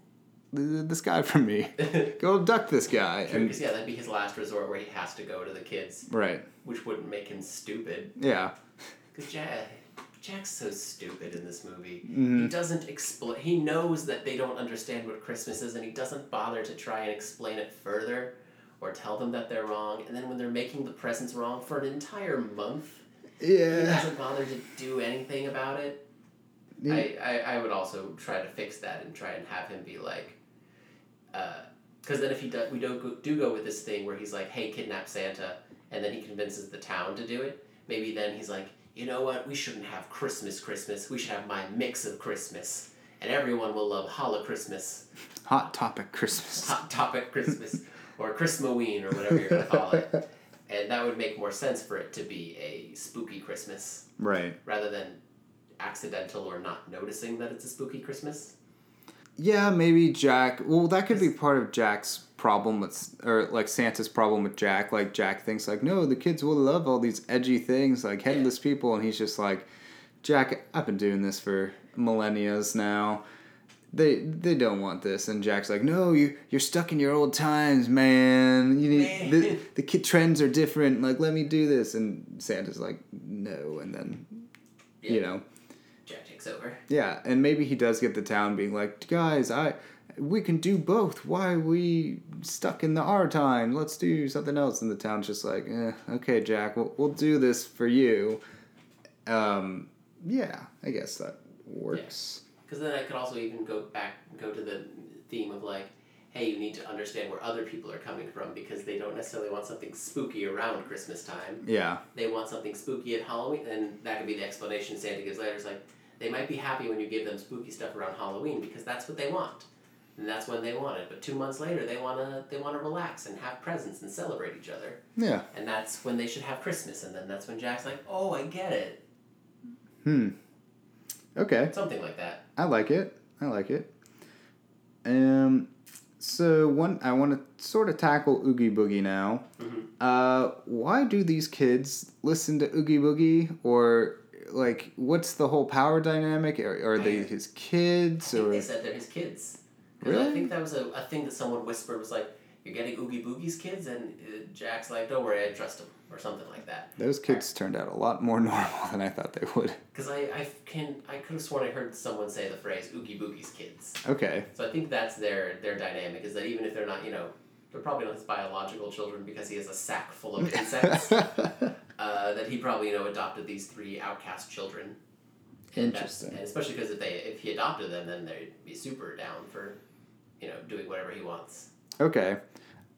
This guy from me. go abduct this guy. True, because yeah, that'd be his last resort where he has to go to the kids. Right. Which wouldn't make him stupid. Yeah. Because Jack, Jack's so stupid in this movie. Mm-hmm. He doesn't explain. He knows that they don't understand what Christmas is, and he doesn't bother to try and explain it further or tell them that they're wrong. And then when they're making the presents wrong for an entire month, yeah. he doesn't bother to do anything about it. I, I, I would also try to fix that and try and have him be like, because uh, then if he does, we don't go, do go with this thing where he's like, hey, kidnap Santa, and then he convinces the town to do it. Maybe then he's like, you know what? We shouldn't have Christmas, Christmas. We should have my mix of Christmas, and everyone will love Holla Christmas. Hot topic Christmas. Hot topic Christmas or Christmaween or whatever you're gonna call it. And that would make more sense for it to be a spooky Christmas. Right. Rather than accidental or not noticing that it's a spooky Christmas. Yeah, maybe Jack. Well, that could be part of Jack's problem with, or like Santa's problem with Jack. Like Jack thinks like, no, the kids will love all these edgy things, like headless yeah. people, and he's just like, Jack, I've been doing this for millennia's now they they don't want this and jack's like no you you're stuck in your old times man you need the, the kid trends are different like let me do this and santa's like no and then yeah. you know takes over. Yeah and maybe he does get the town being like guys i we can do both. Why are we stuck in the our time? Let's do something else. And the town's just like eh, okay jack we'll, we'll do this for you. Um yeah i guess that works. Yeah. Because then I could also even go back, go to the theme of like, hey, you need to understand where other people are coming from because they don't necessarily want something spooky around Christmas time. Yeah. They want something spooky at Halloween, and that could be the explanation Santa gives later. It's like, they might be happy when you give them spooky stuff around Halloween because that's what they want. And that's when they want it. But two months later, they wanna they wanna relax and have presents and celebrate each other. Yeah. And that's when they should have Christmas. And then that's when Jack's like, "Oh, I get it." Hmm. Okay. Something like that. I like it. I like it. Um, so one, I want to sort of tackle Oogie Boogie now. Mm-hmm. Uh, why do these kids listen to Oogie Boogie, or like, what's the whole power dynamic? Are, are they his kids? I think or they said they're his kids. Really? I think that was a, a thing that someone whispered was like, "You're getting Oogie Boogie's kids," and uh, Jack's like, "Don't worry, I trust him." or something like that. Those kids turned out a lot more normal than I thought they would. Because I, I can I could have sworn I heard someone say the phrase "Oogie Boogie's kids." Okay. So I think that's their their dynamic is that even if they're not you know they're probably not his biological children because he has a sack full of insects. uh, that he probably you know adopted these three outcast children. Interesting. And, and especially because if they if he adopted them, then they'd be super down for, you know, doing whatever he wants. Okay.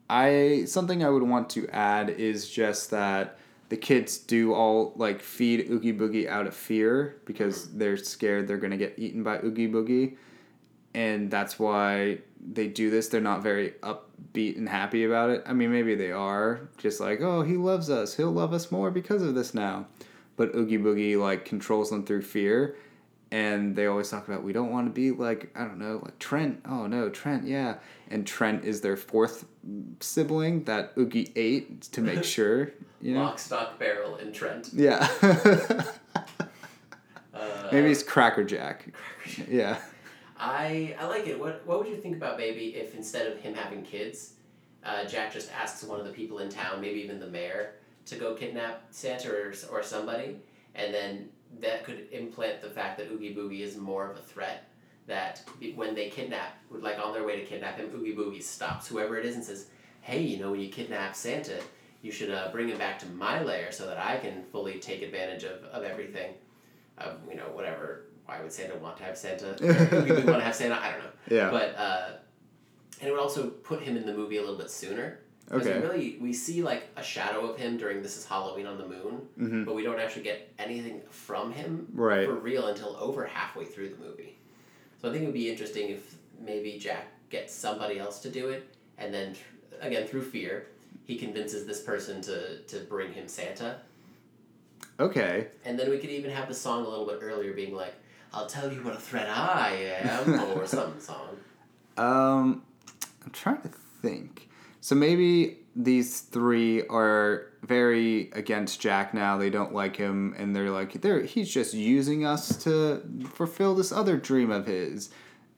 I something I would want to add is just that the kids do all like feed Oogie Boogie out of fear because they're scared they're gonna get eaten by Oogie Boogie, and that's why they do this. They're not very upbeat and happy about it. I mean, maybe they are just like, oh, he loves us. He'll love us more because of this now. But Oogie Boogie like controls them through fear, and they always talk about we don't want to be like I don't know like Trent. Oh no, Trent, yeah. And Trent is their fourth sibling that Oogie ate to make sure. You know? Lock, stock, barrel, and Trent. Yeah. uh, Maybe it's Cracker Jack. Cracker Jack. Yeah. I I like it. What what would you think about maybe if instead of him having kids, uh, Jack just asks one of the people in town, maybe even the mayor, to go kidnap Santa or, or somebody, and then that could implant the fact that Oogie Boogie is more of a threat. That when they kidnap, like on their way to kidnap him, Oogie Boogie stops whoever it is and says, "Hey, you know when you kidnap Santa, you should uh, bring him back to my lair so that I can fully take advantage of, of everything, of you know whatever. Why would Santa want to have Santa? We would want to have Santa. I don't know. Yeah. But uh, and it would also put him in the movie a little bit sooner. Because Okay. we really we see like a shadow of him during This Is Halloween on the Moon, hmm but we don't actually get anything from him Right. for real until over halfway through the movie. So I think it would be interesting if maybe Jack gets somebody else to do it, and then th- again through fear, he convinces this person to to bring him Santa, Okay. and then we could even have the song a little bit earlier, being like, "I'll tell you what a threat I am," or some song. Um, I'm trying to think. So maybe these three are very against Jack now. They don't like him, and they're like, they're he's just using us to fulfill this other dream of his,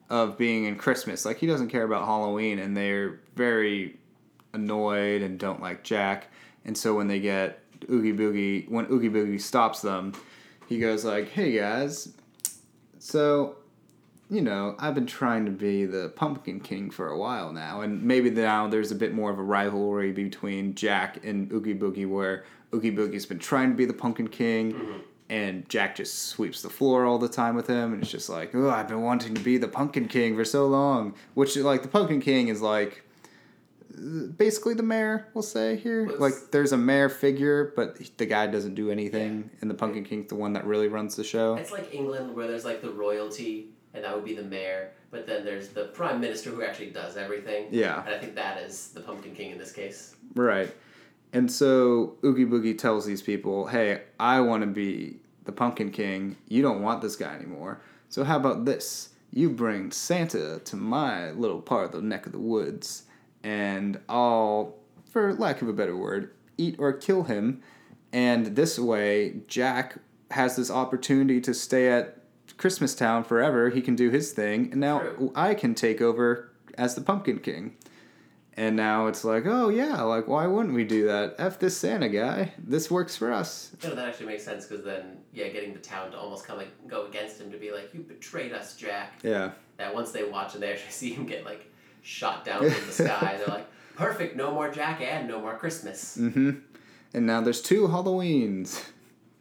of being in Christmas. Like he doesn't care about Halloween, and they're very annoyed and don't like Jack. And so when they get Oogie Boogie, when Oogie Boogie stops them, he goes like, "Hey guys, so you know, I've been trying to be the Pumpkin King for a while now, and maybe now there's a bit more of a rivalry between Jack and Oogie Boogie, where Oogie Boogie's been trying to be the Pumpkin King, mm-hmm. and Jack just sweeps the floor all the time with him, and it's just like, oh, I've been wanting to be the Pumpkin King for so long. Which, like, the Pumpkin King is like basically the mayor, we'll say here. Well, like, there's a mayor figure, but the guy doesn't do anything, and the Pumpkin King's the one that really runs the show. It's like England, where there's like the royalty, and that would be the mayor, but then there's the prime minister who actually does everything. Yeah. And I think that is the Pumpkin King in this case. Right. And so Oogie Boogie tells these people, hey, I want to be the Pumpkin King. You don't want this guy anymore. So how about this? You bring Santa to my little part of the neck of the woods, and I'll, for lack of a better word, eat or kill him. And this way, Jack has this opportunity to stay at Christmas Town forever. He can do his thing, and now True. I can take over as the Pumpkin King. And now it's like, oh yeah, like why wouldn't we do that? F this Santa guy. This works for us. Know, that actually makes sense because then, yeah, getting the town to almost come and go against him to be like, you betrayed us, Jack. Yeah. That once they watch and they actually see him get like shot down from the sky, they're like, perfect, no more Jack and no more Christmas. Mm-hmm. And now there's two Halloweens.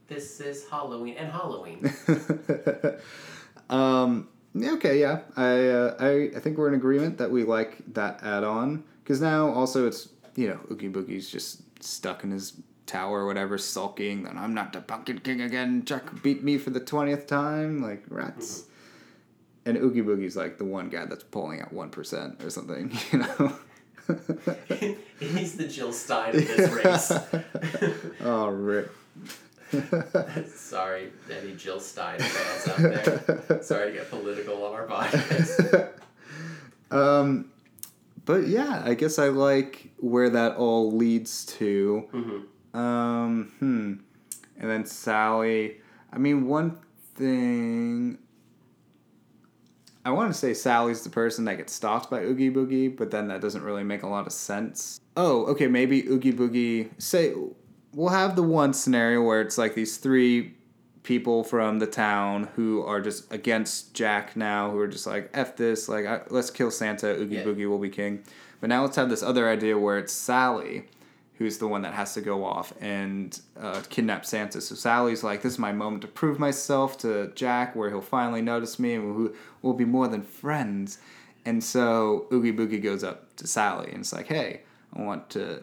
This is Halloween and Halloween. um. Okay. Yeah. I. Uh, I. I think we're in agreement that we like that add-on because now also it's you know Oogie Boogie's just stuck in his tower or whatever, sulking. Then I'm not the Pumpkin King again. Jack beat me for the twentieth time. Like rats. And Oogie Boogie's like the one guy that's pulling out one percent or something. You know. He's the Jill Stein of this race. oh, rip. Sorry, any Jill Stein fans out there. Sorry to get political on our podcast. um, but yeah, I guess I like where that all leads to. Mhm. Um, hmm. And then Sally. I mean, one thing. I want to say Sally's the person that gets stopped by Oogie Boogie, but then that doesn't really make a lot of sense. Oh, okay, maybe Oogie Boogie. Say, we'll have the one scenario where it's like these three people from the town who are just against Jack now, who are just like, F this, like, I, let's kill Santa, Oogie Yeah. Boogie will be king. But now let's have this other idea where it's Sally who's the one that has to go off and uh, kidnap Santa. So Sally's like, "This is my moment to prove myself to Jack, where he'll finally notice me, and we'll, be more than friends." And so Oogie Boogie goes up to Sally and it's like, "Hey, I want to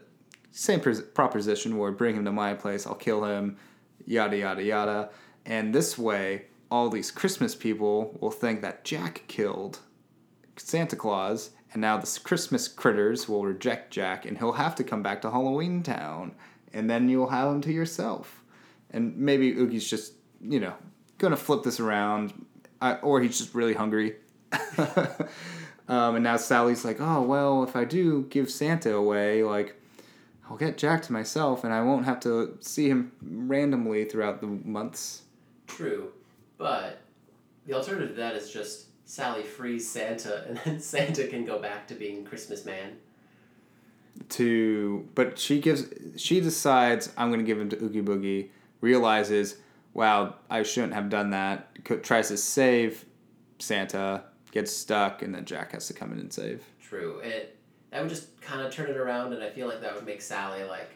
same proposition where bring him to my place, I'll kill him, yada yada yada." And this way, all these Christmas people will think that Jack killed Santa Claus, and now the Christmas critters will reject Jack, and he'll have to come back to Halloween Town, and then you'll have him to yourself. And maybe Oogie's just, you know, gonna flip this around, uh, or he's just really hungry. um, and now Sally's like, oh, well, if I do give Santa away, like, I'll get Jack to myself, and I won't have to see him randomly throughout the months. True, but the alternative to that is just Sally frees Santa, and then Santa can go back to being Christmas man. to but she gives she decides I'm gonna give him to Oogie Boogie. Realizes, wow, I shouldn't have done that. Tries to save Santa, gets stuck, and then Jack has to come in and save. True, it that would just kind of turn it around, and I feel like that would make Sally like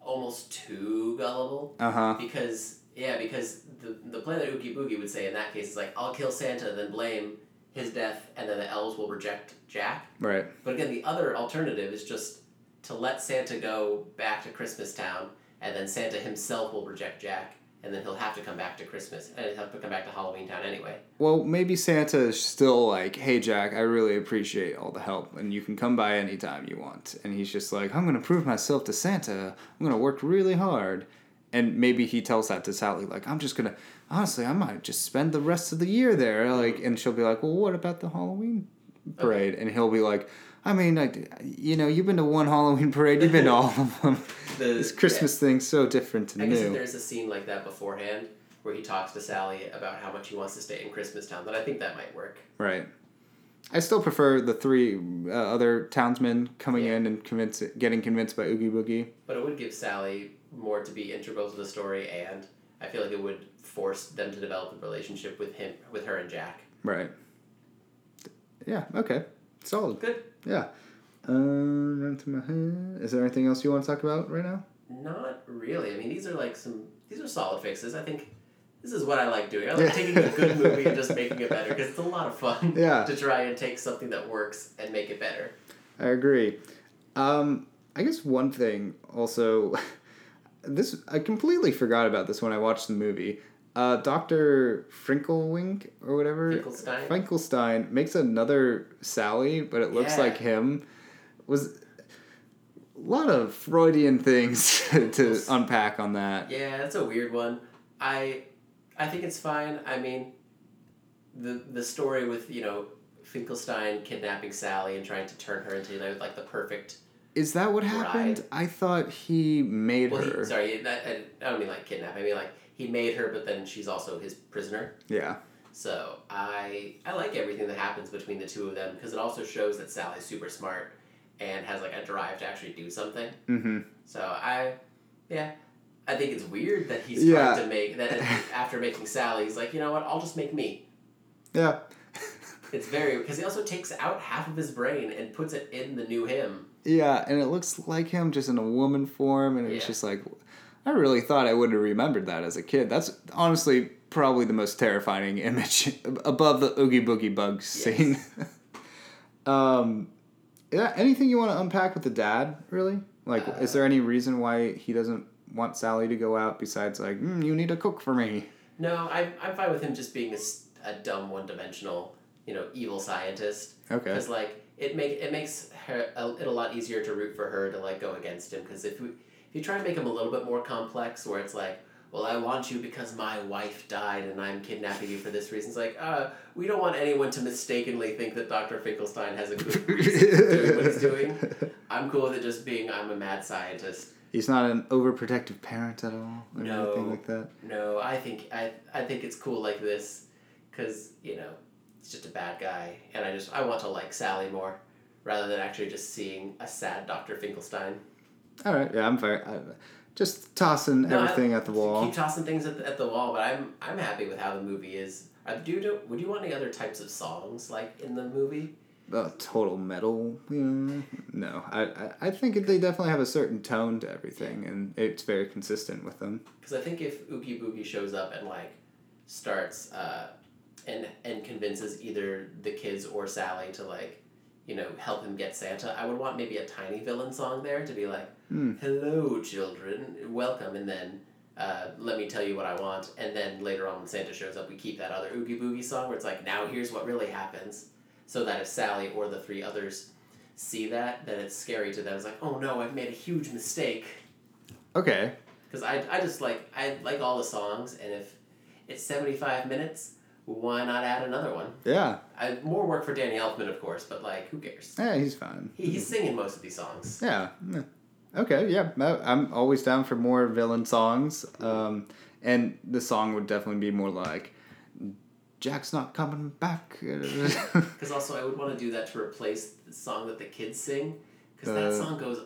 almost too gullible. Uh huh. Because yeah, because the the plan that Oogie Boogie would say in that case is like, I'll kill Santa, then blame his death, and then the elves will reject Jack. Right. But again, the other alternative is just to let Santa go back to Christmas Town, and then Santa himself will reject Jack, and then he'll have to come back to Christmas, and he'll have to come back to Halloween Town anyway. Well, maybe Santa is still like, "Hey Jack, I really appreciate all the help, and you can come by anytime you want." And he's just like, "I'm gonna prove myself to Santa. I'm gonna work really hard." And maybe he tells that to Sally, like, "I'm just gonna, honestly, I might just spend the rest of the year there." Like, and she'll be like, "Well, what about the Halloween parade?" And he'll be like, "I mean, I, you know, you've been to one Halloween parade, you've been to all of them. The, this Christmas thing's so different I and guess if there's a scene like that beforehand where he talks to Sally about how much he wants to stay in Christmas Town, then I think that might work. Right. I still prefer the three uh, other townsmen coming Yeah. in and convince, getting convinced by Oogie Boogie. But it would give Sally more to be integral to the story, and I feel like it would force them to develop a relationship with him, with her and Jack. Right. Yeah. Okay. Solid. Good. Yeah. Um, run to my head. Is there anything else you want to talk about right now? Not really. I mean, these are like some. These are solid fixes. I think this is what I like doing. I like taking a good movie and just making it better because it's a lot of fun. Yeah. To try and take something that works and make it better. I agree. Um, I guess one thing also, this I completely forgot about this when I watched the movie. Uh, Doctor Finkelwink or whatever Finkelstein? Finkelstein makes another Sally, but it looks Yeah. like him. Was a lot of Freudian things to unpack on that. Yeah, that's a weird one. I, I think it's fine. I mean, the the story with you know Finkelstein kidnapping Sally and trying to turn her into you know, like the perfect. Is that what happened? Bride. I thought he made Well, her. he, sorry, that, I, I don't mean like kidnap. I mean like he made her, but then she's also his prisoner. Yeah. So I I like everything that happens between the two of them because it also shows that Sally's super smart and has like a drive to actually do something. Mm-hmm. So I, yeah, I think it's weird that he's Yeah. trying to make that after making Sally, he's like, you know what, I'll just make me. Yeah. It's very because he also takes out half of his brain and puts it in the new him. Yeah, and it looks like him just in a woman form, and it's Yeah. just like, I really thought I would have remembered that as a kid. That's honestly probably the most terrifying image above the Oogie Boogie Bug scene. um, yeah, anything you want to unpack with the dad, really? Like, is there any reason why he doesn't want Sally to go out besides, like, mm, you need to cook for me? No, I I'm fine with him just being a dumb one dimensional, you know, evil scientist. Okay. Because like it make it makes her a, it a lot easier to root for her to like go against him. Because if we if you try and make him a little bit more complex, where it's like, well, I want you because my wife died and I'm kidnapping you for this reason. It's like, uh, we don't want anyone to mistakenly think that Dr. Finkelstein has a good reason for doing what he's doing. I'm cool with it just being I'm a mad scientist. He's not an overprotective parent at all, or No. anything like that. No, I think I I think it's cool like this, because you know, it's just a bad guy, and I just I want to like Sally more, rather than actually just seeing a sad Doctor Finkelstein. All right, yeah, I'm fine. I, just tossing No, I- everything at the wall. Keep tossing things at the, at the wall, but I'm I'm happy with how the movie is. Uh, do do, would you want any other types of songs like in the movie? uh, total metal. Yeah. No, I, I I think they definitely have a certain tone to everything, and it's very consistent with them. Because I think if Oogie Boogie shows up and like starts uh, and and convinces either the kids or Sally to like, you know, help him get Santa, I would want maybe a tiny villain song there to be like, Hmm. "Hello, children, welcome," and then. Uh, let me tell you what I want, and then later on when Santa shows up, we keep that other Oogie Boogie song where it's like, now here's what really happens, so that if Sally or the three others see that, then it's scary to them. It's like, oh no, I've made a huge mistake. Okay. Because I, I just like I like all the songs, and if it's seventy five minutes, why not add another one? Yeah. I, more work for Danny Elfman, of course, but like who cares? Yeah, he's fine. He, he's singing most of these songs. Yeah. Okay. Yeah. I'm always down for more villain songs. Um, and the song would definitely be more like, "Jack's not coming back." Because also I would want to do that to replace the song that the kids sing, because that Uh, song goes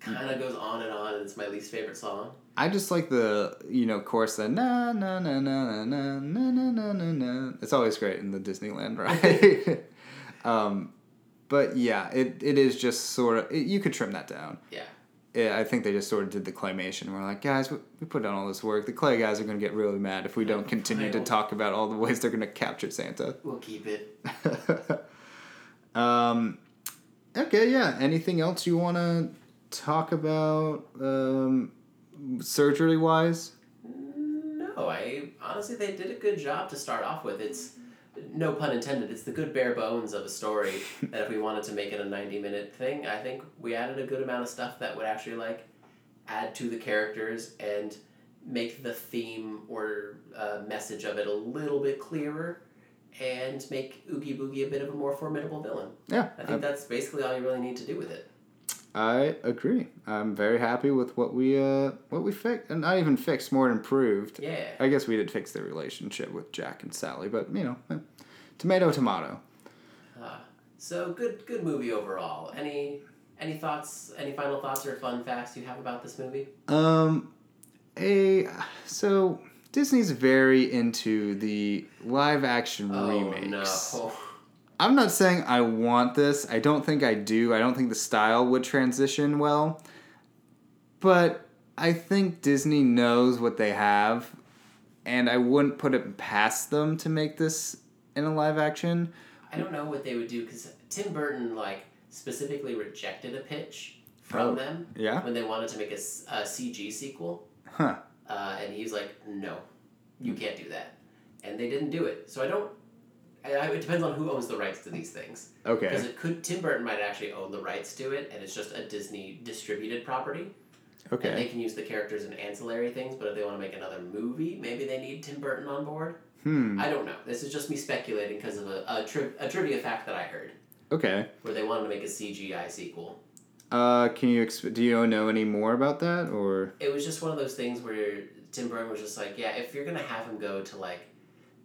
kind of goes on and on, and it's my least favorite song. I just like the you know chorus na na na na na na na na na na na. It's always great in the Disneyland ride. um, but yeah, it, it is just sort of it, you could trim that down. Yeah. yeah, I think they just sort of did the claymation. We're like, guys, we, we put down all this work. The clay guys are going to get really mad if we don't continue to talk about all the ways they're going to capture Santa. We'll keep it. um, okay, yeah. Anything else you want to talk about um, surgery wise? No, I honestly they did a good job to start off with. It's no pun intended. It's the good bare bones of a story that if we wanted to make it a ninety minute thing, I think we added a good amount of stuff that would actually like add to the characters and make the theme or uh, message of it a little bit clearer and make Oogie Boogie a bit of a more formidable villain. Yeah, I think that's basically all you really need to do with it. I agree. I'm very happy with what we uh what we fixed, and not even fixed, more improved. Yeah. I guess we did fix the relationship with Jack and Sally, but you know, eh, tomato, tomato. Uh, so good, good movie overall. Any any thoughts? Any final thoughts or fun facts you have about this movie? Um, a so Disney's very into the live action remakes. Oh no! I'm not saying I want this. I don't think I do. I don't think the style would transition well. But I think Disney knows what they have, and I wouldn't put it past them to make this in a live action. I don't know what they would do because Tim Burton like specifically rejected a pitch from Oh, them Yeah? when they wanted to make a CG sequel, Huh. uh, and he's like, "No, you can't do that," and they didn't do it. So I don't. I, it depends on who owns the rights to these things. Okay. Because it could Tim Burton might actually own the rights to it, and it's just a Disney distributed property. Okay. And they can use the characters in ancillary things, but if they want to make another movie, maybe they need Tim Burton on board. Hmm. I don't know. This is just me speculating because of a, a, tri- a trivia fact that I heard, Okay. where they wanted to make a CGI sequel. Uh, can you exp- do you know any more about that or? It was just one of those things where Tim Burton was just like, yeah, if you're gonna have him go to like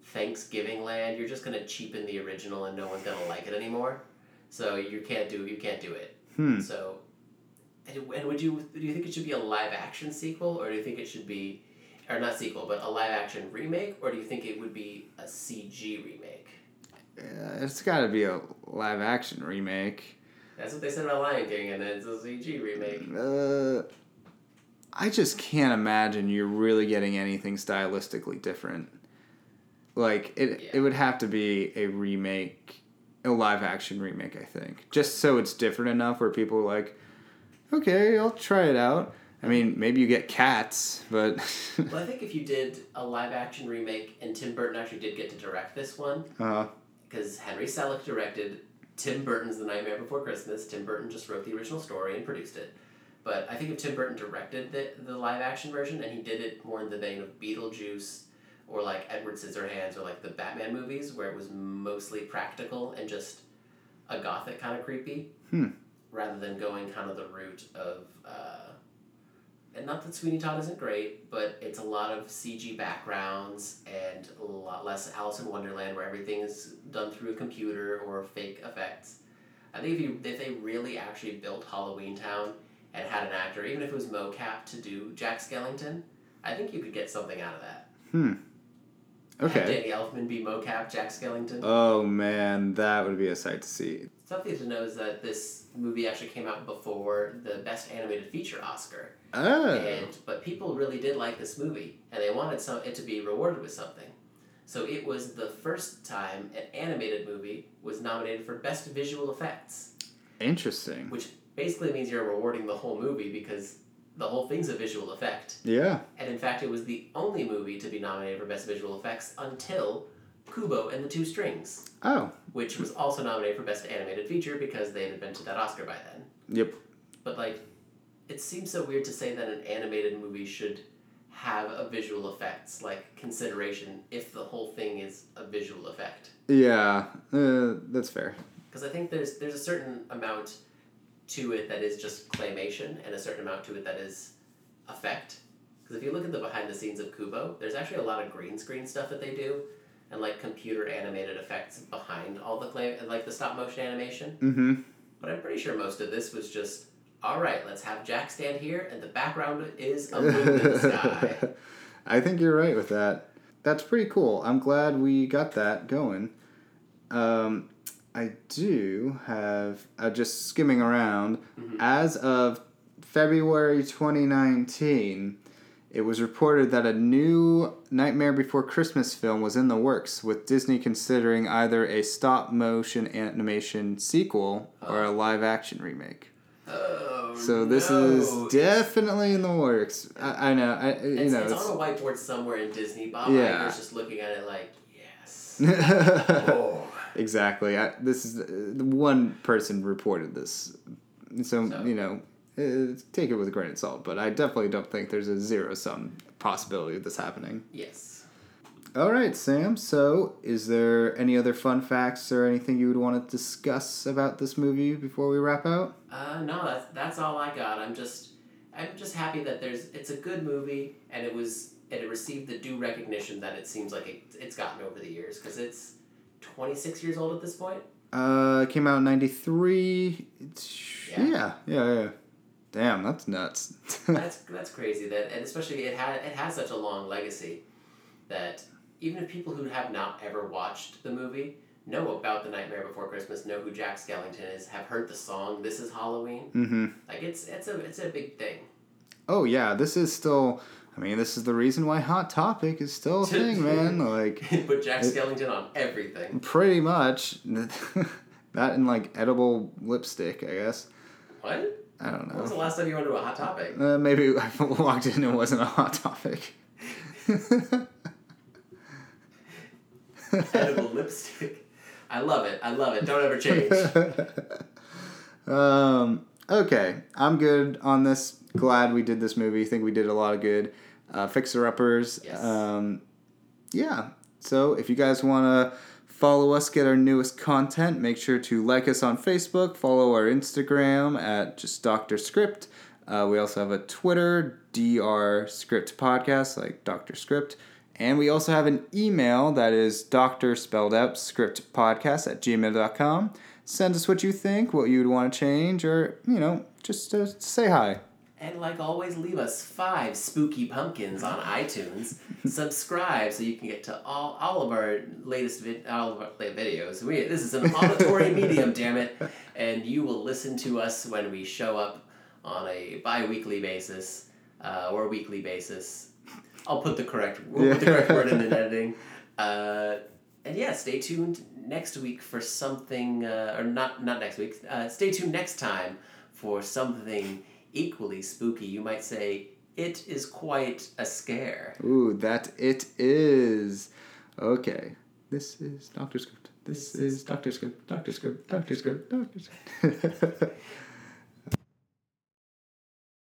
Thanksgiving Land, you're just gonna cheapen the original, and no one's gonna like it anymore. So you can't do you can't do it. Hmm. So, and, would you do you think it should be a live action sequel, or do you think it should be, or not sequel, but a live action remake, or do you think it would be a CG remake? Uh, it's got to be a live action remake. That's what they said about Lion King, and it's a CG remake. Uh, I just can't imagine you're really getting anything stylistically different. Like it, Yeah. it would have to be a remake, a live action remake. I think just so it's different enough where people are like, okay, I'll try it out. I mean, maybe you get cats, but Well, I think if you did a live action remake, and Tim Burton actually did get to direct this one, uh-huh. because Henry Selick directed Tim Burton's The Nightmare Before Christmas. Tim Burton just wrote the original story and produced it. But I think if Tim Burton directed the, the live action version and he did it more in the vein of Beetlejuice or like Edward Scissorhands or like the Batman movies where it was mostly practical and just a gothic kind of creepy, Hmm. rather than going kind of the route of. Uh, and not that Sweeney Todd isn't great, but it's a lot of CG backgrounds and a lot less Alice in Wonderland where everything is done through a computer or fake effects. I think if you if they really actually built Halloween Town and had an actor, even if it was mocap to do Jack Skellington, I think you could get something out of that. hmm. Have Okay. Danny Elfman be mocap Jack Skellington. Oh man, that would be a sight to see. Something to know is that this movie actually came out before the Best Animated Feature Oscar. Oh. And but people really did like this movie, and they wanted some it to be rewarded with something. So it was the first time an animated movie was nominated for Best Visual Effects, Interesting. which basically means you're rewarding the whole movie because the whole thing's a visual effect. Yeah. And in fact, it was the only movie to be nominated for Best Visual Effects until Kubo and the Two Strings, Oh. which was also nominated for Best Animated Feature because they had invented that Oscar by then. Yep. But like, it seems so weird to say that an animated movie should have a visual effects like consideration if the whole thing is a visual effect. Yeah. Uh, that's fair. Because I think there's there's a certain amount to it that is just claymation, and a certain amount to it that is effect. Because if you look at the behind the scenes of Kubo, there's actually a lot of green screen stuff that they do, and like computer animated effects behind all the clay, like the stop motion animation. Mm-hmm. But I'm pretty sure most of this was just, all right, let's have Jack stand here, and the background is a moon in the sky. I think you're right with that. That's pretty cool. I'm glad we got that going. Um, I do have uh, just skimming around Mhm. as of February 2019, it was reported that a new Nightmare Before Christmas film was in the works, with Disney considering either a stop motion animation sequel or a live action remake. Oh, So this no. is definitely in the works. I, I know. I, you It's, know. it's, It's, on a whiteboard somewhere in Disney. Bob Yeah. Iger's just looking at it like, yes. oh. Exactly. I, this is the one person reported this, so, So- you know, uh, take it with a grain of salt. But I definitely don't think there's a zero sum possibility of this happening. Yes. All right, Sam. So, is there any other fun facts or anything you would want to discuss about this movie before we wrap out? Uh, no, that's that's all I got. I'm just I'm just happy that there's it's a good movie and it was and it received the due recognition that it seems like it, it's gotten over the years because it's 26 years old at this point. Uh, came out in '93. Yeah. Yeah, yeah, yeah. Damn, that's nuts. That's that's crazy that and especially it had it has such a long legacy that even if people who have not ever watched the movie know about the Nightmare Before Christmas, know who Jack Skellington is, have heard the song "This Is Halloween," mm-hmm. like it's it's a it's a big thing. Oh yeah, this is still. I mean, this is the reason why Hot Topic is still a thing, man. Like, Put Jack It- Skellington on everything. pretty much. that and like edible lipstick, I guess. What? I don't know. When was the last time you went to a hot topic? Uh, maybe I walked in and it wasn't a Hot Topic. Edible lipstick. I love it. I love it. Don't ever change. um, okay, I'm good on this. Glad we did this movie. Think we did a lot of good. Uh, Fixer uppers. Yes. Um, yeah. So if you guys want to follow us, get our newest content, make sure to like us on Facebook, follow our Instagram at just Doctor Script. Uh, we also have a Twitter, Dr. Script Podcast, like Doctor Script. And we also have an email that is doctor spelled out script podcast at gmail.com. Send us what you think, what you would want to change, or, you know, just uh, say hi. And like always, leave us five spooky pumpkins on iTunes. Subscribe so you can get to all, all of our latest vid- all of our videos. We, this is an auditory medium, damn it, and you will listen to us when we show up on a bi-weekly basis uh, or weekly basis. I'll put the correct we'll put the correct word in the editing. Uh, and yeah, stay tuned next week for something, uh, or not not next week. Uh, stay tuned next time for something equally spooky. You might say it is quite a scare. Ooh, that it is. Okay. This is Doctor Script. This, This is is Doctor Script. Doctor Script. Doctor Script. Doctor Script.